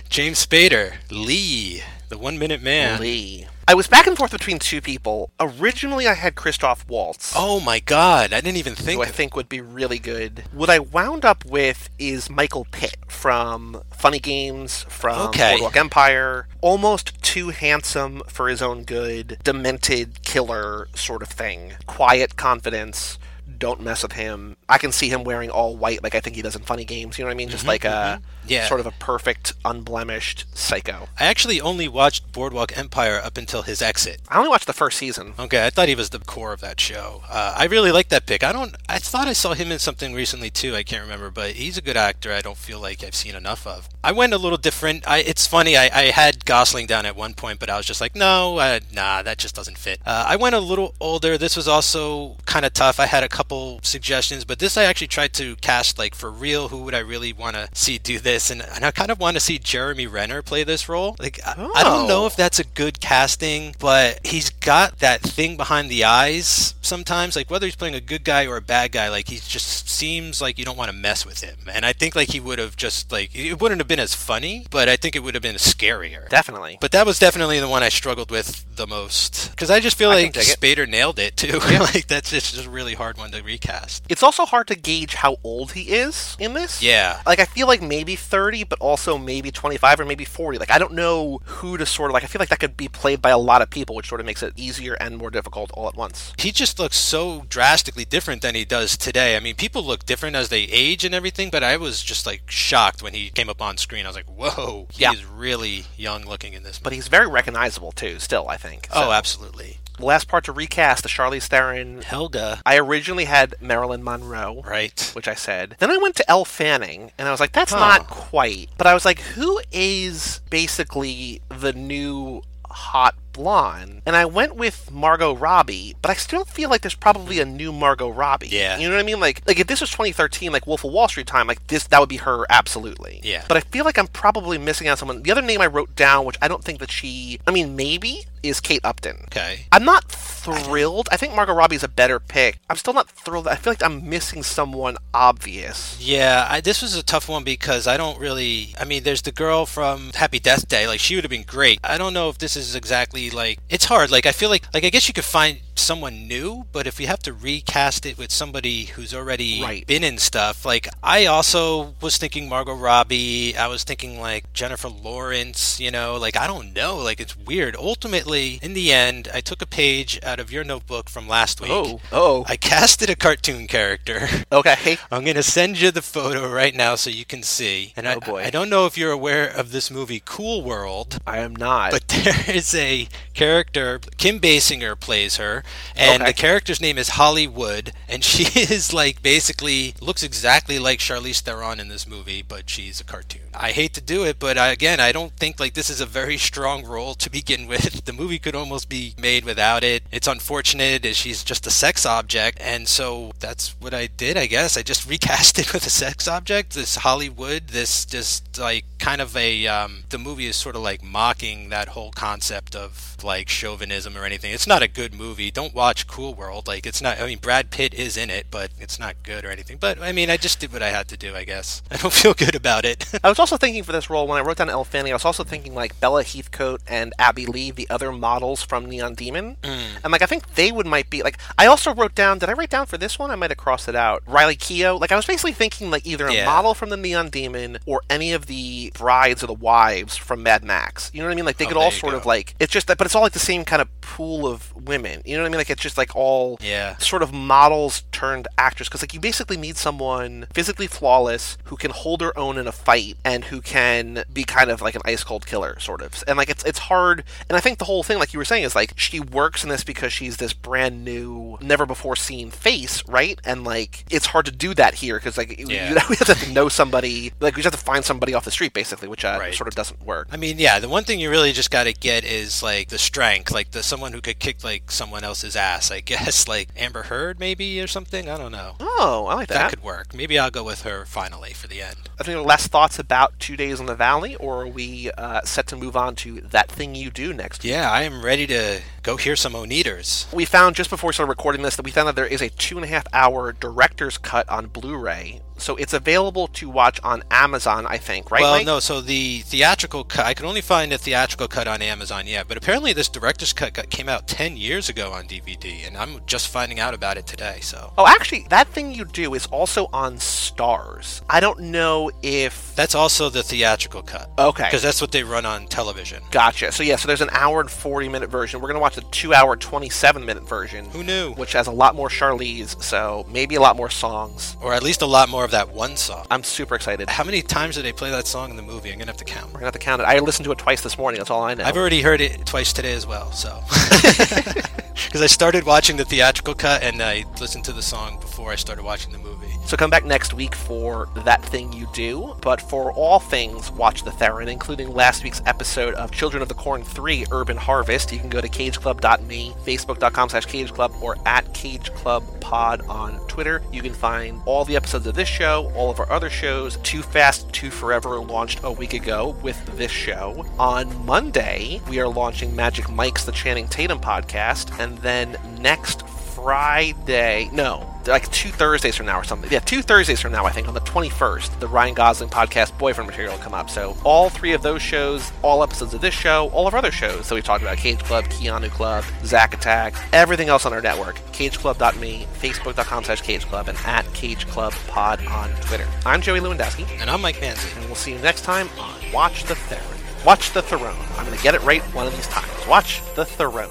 S1: James Spader, Lee, the one minute man.
S2: Lee. I was back and forth between two people. Originally, I had Christoph Waltz.
S1: Oh my god, I didn't even think
S2: who I think would be really good. What I wound up with is Michael Pitt from Funny Games, from
S1: Okay.
S2: Boardwalk Empire. Almost too handsome for his own good, demented killer sort of thing. Quiet confidence. Don't mess with him. I can see him wearing all white like I think he does in Funny Games. You know what I mean? Just mm-hmm, like a mm-hmm.
S1: Yeah.
S2: sort of a perfect, unblemished psycho.
S1: I actually only watched Boardwalk Empire up until his exit.
S2: I only watched the first season.
S1: Okay, I thought he was the core of that show. Uh, I really like that pick. I don't. I thought I saw him in something recently too. I can't remember, but he's a good actor. I don't feel like I've seen enough of. I went a little different. I, it's funny. I, I had Gosling down at one point, but I was just like, no, uh, nah, that just doesn't fit. Uh, I went a little older. This was also kind of tough. I had a couple suggestions, but this I actually tried to cast like for real. Who would I really want to see do this? This, and, and I kind of want to see Jeremy Renner play this role. Like, I, I don't know
S2: Oh.
S1: if that's a good casting, but he's got that thing behind the eyes sometimes. Like, whether he's playing a good guy or a bad guy, like, he just seems like you don't want to mess with him. And I think, like, he would have just, like, it wouldn't have been as funny, but I think it would have been scarier.
S2: Definitely.
S1: But that was definitely the one I struggled with the most because I just feel
S2: I
S1: like. Spader nailed it too. <laughs> like that's just a really hard one to recast.
S2: It's also hard to gauge how old he is in this.
S1: Yeah.
S2: Like I feel like maybe 30, but also maybe 25 or maybe 40. Like I don't know who to sort of like I feel like that could be played by a lot of people, which sort of makes it easier and more difficult all at once.
S1: He just looks so drastically different than he does today. I mean, people look different as they age and everything, but I was just like shocked when he came up on screen. I was like, "Whoa, he
S2: Yeah.
S1: is really young looking in this."
S2: But he's very recognizable too, still, I think.
S1: oh, absolutely.
S2: The last part to recast the Charlize Theron.
S1: Helga,
S2: I originally had Marilyn Monroe.
S1: right?
S2: which I said. Then I went to Elle Fanning, and I was like, that's
S1: Huh.
S2: not quite. But I was like, who is basically the new hot blonde? And I went with Margot Robbie, but I still feel like there's probably a new Margot Robbie.
S1: Yeah.
S2: You know what I mean? Like, like if this was 2013, like Wolf of Wall Street time, like this, that would be her absolutely.
S1: Yeah.
S2: But I feel like I'm probably missing out someone. The other name I wrote down, which I don't think that she, I mean, maybe is Kate Upton.
S1: Okay.
S2: I'm not thrilled. I think Margot Robbie is a better pick. I'm still not thrilled. I feel like I'm missing someone obvious.
S1: Yeah, I, this was a tough one because I don't really. I mean, there's the girl from Happy Death Day. Like, she would have been great. I don't know if this is exactly like. It's hard. Like, I feel like, like I guess you could find someone new, but if you have to recast it with somebody who's already
S2: Right.
S1: been in stuff, like I also was thinking Margot Robbie. I was thinking like Jennifer Lawrence. You know, like I don't know. Like it's weird. Ultimately, in the end, I took a page out of your notebook from last week.
S2: Oh, oh,
S1: I casted a cartoon character. <laughs>
S2: okay.
S1: I'm going to send you the photo right now so you can see. And oh, I,
S2: Oh, boy.
S1: I don't know if you're aware of this movie Cool World,
S2: I am not.
S1: but <laughs> there is a character, Kim Basinger plays her, and
S2: Okay.
S1: the character's name is Hollywood, and she <laughs> is like basically looks exactly like Charlize Theron in this movie, but she's a cartoon. I hate to do it, but I, again, I don't think like this is a very strong role to begin <laughs> with. The movie could almost be made without it. It's unfortunate as she's just a sex object, and so that's what I did, I guess. I just <laughs> recast it with a sex object. This Hollywood, this just like kind of a um, the movie is sort of like mocking that whole concept of like chauvinism or anything. It's not a good movie. Don't watch Cool World. Like it's not. I mean, Brad Pitt is in it, but it's not good or anything. But I mean, I just did what I had to do. I guess <laughs> I don't feel good about it.
S2: I was also thinking for this role when I wrote down Elle Fanning, I was also thinking like Bella Heathcote and Abby Lee, the other models from Neon Demon, mm. and like I think they would might be like. I also wrote down. Did I write down for this one? I might have crossed it out. Riley Keough. Like I was basically thinking like either a
S1: Yeah.
S2: model from the Neon Demon or any of the brides or the wives from Mad Max. You know what I mean? Like they
S1: Oh,
S2: could all sort
S1: go.
S2: of like it's just that, but it's all like the same kind of pool of women. You know what I mean? Like it's just like all
S1: Yeah.
S2: sort of models turned actors because like you basically need someone physically flawless who can hold her own in a fight and who can be kind of like an ice cold killer sort of and like it's it's hard and i think the whole thing like you were saying is like she works in this because she's this brand new never before seen face right and like it's hard to do that here because like
S1: Yeah.
S2: you, we <laughs> have to know somebody like we just have to find somebody off the street basically which uh,
S1: Right.
S2: sort of doesn't work
S1: I mean, yeah, the one thing you really just got to get is like the strength, like the someone who could kick like someone else's ass. I <laughs> guess like Amber Heard maybe or something. I don't know.
S2: oh i like
S1: That
S2: that,
S1: could work. Maybe I'll go with her finally for the end.
S2: I think less thoughts about Two Days in the Valley, or are we uh, set to move on to That Thing You Do next?
S1: Yeah, I am ready to go hear some Oneders.
S2: We found just before we started recording this that we found that there is a two and a half hour director's cut on Blu-ray, so it's available to watch on Amazon, I think, right?
S1: well,
S2: Mike?
S1: no. So the theatrical cut, I could only find a theatrical cut on Amazon yet, but apparently this director's cut got, came out ten years ago on DVD, and I'm just finding out about it today. So
S2: Oh, actually, That Thing You Do is also on Starz. I don't know if.
S1: that's also the theatrical cut.
S2: Okay.
S1: Because that's what they run on television.
S2: Gotcha. So yeah, so there's an hour and forty minute version. We're gonna watch the two hour twenty seven minute version.
S1: Who knew?
S2: Which has a lot more Charlize, so maybe a lot more songs.
S1: Or at least a lot more of that one song.
S2: I'm super excited.
S1: How many times did they play that song in the movie? I'm gonna have to count.
S2: We're gonna have to count it. I listened to it twice this morning. That's all I know.
S1: I've already heard it twice today as well, so. <laughs> <laughs> Because I started watching the theatrical cut and I listened to the song before I started watching the movie.
S2: So come back next week for That Thing You Do. But for all things Watch the Theron, including last week's episode of Children of the Corn 3 Urban Harvest, you can go to cageclub.me, facebook.com slash cageclub, or at cageclubpod on Twitter. You can find all the episodes of this show, all of our other shows. Too Fast, Too Forever launched a week ago with this show. On Monday, we are launching Magic Mike's The Channing Tatum podcast, and then next Friday, no, like two Thursdays from now or something. Yeah, two Thursdays from now, I think, on the 21st, the Ryan Gosling podcast Boyfriend material will come up. So all three of those shows, all episodes of this show, all of our other shows. So we talked about Cage Club, Keanu Club, Zack Attack, everything else on our network. CageClub.me, Facebook.com slash Cage Club, and at Cage Club Pod on Twitter. I'm Joey Lewandowski,
S1: And I'm Mike Manzi.
S2: and we'll see you next time on Watch the Throne. Watch the Throne. I'm going to get it right one of these times. Watch the Throne.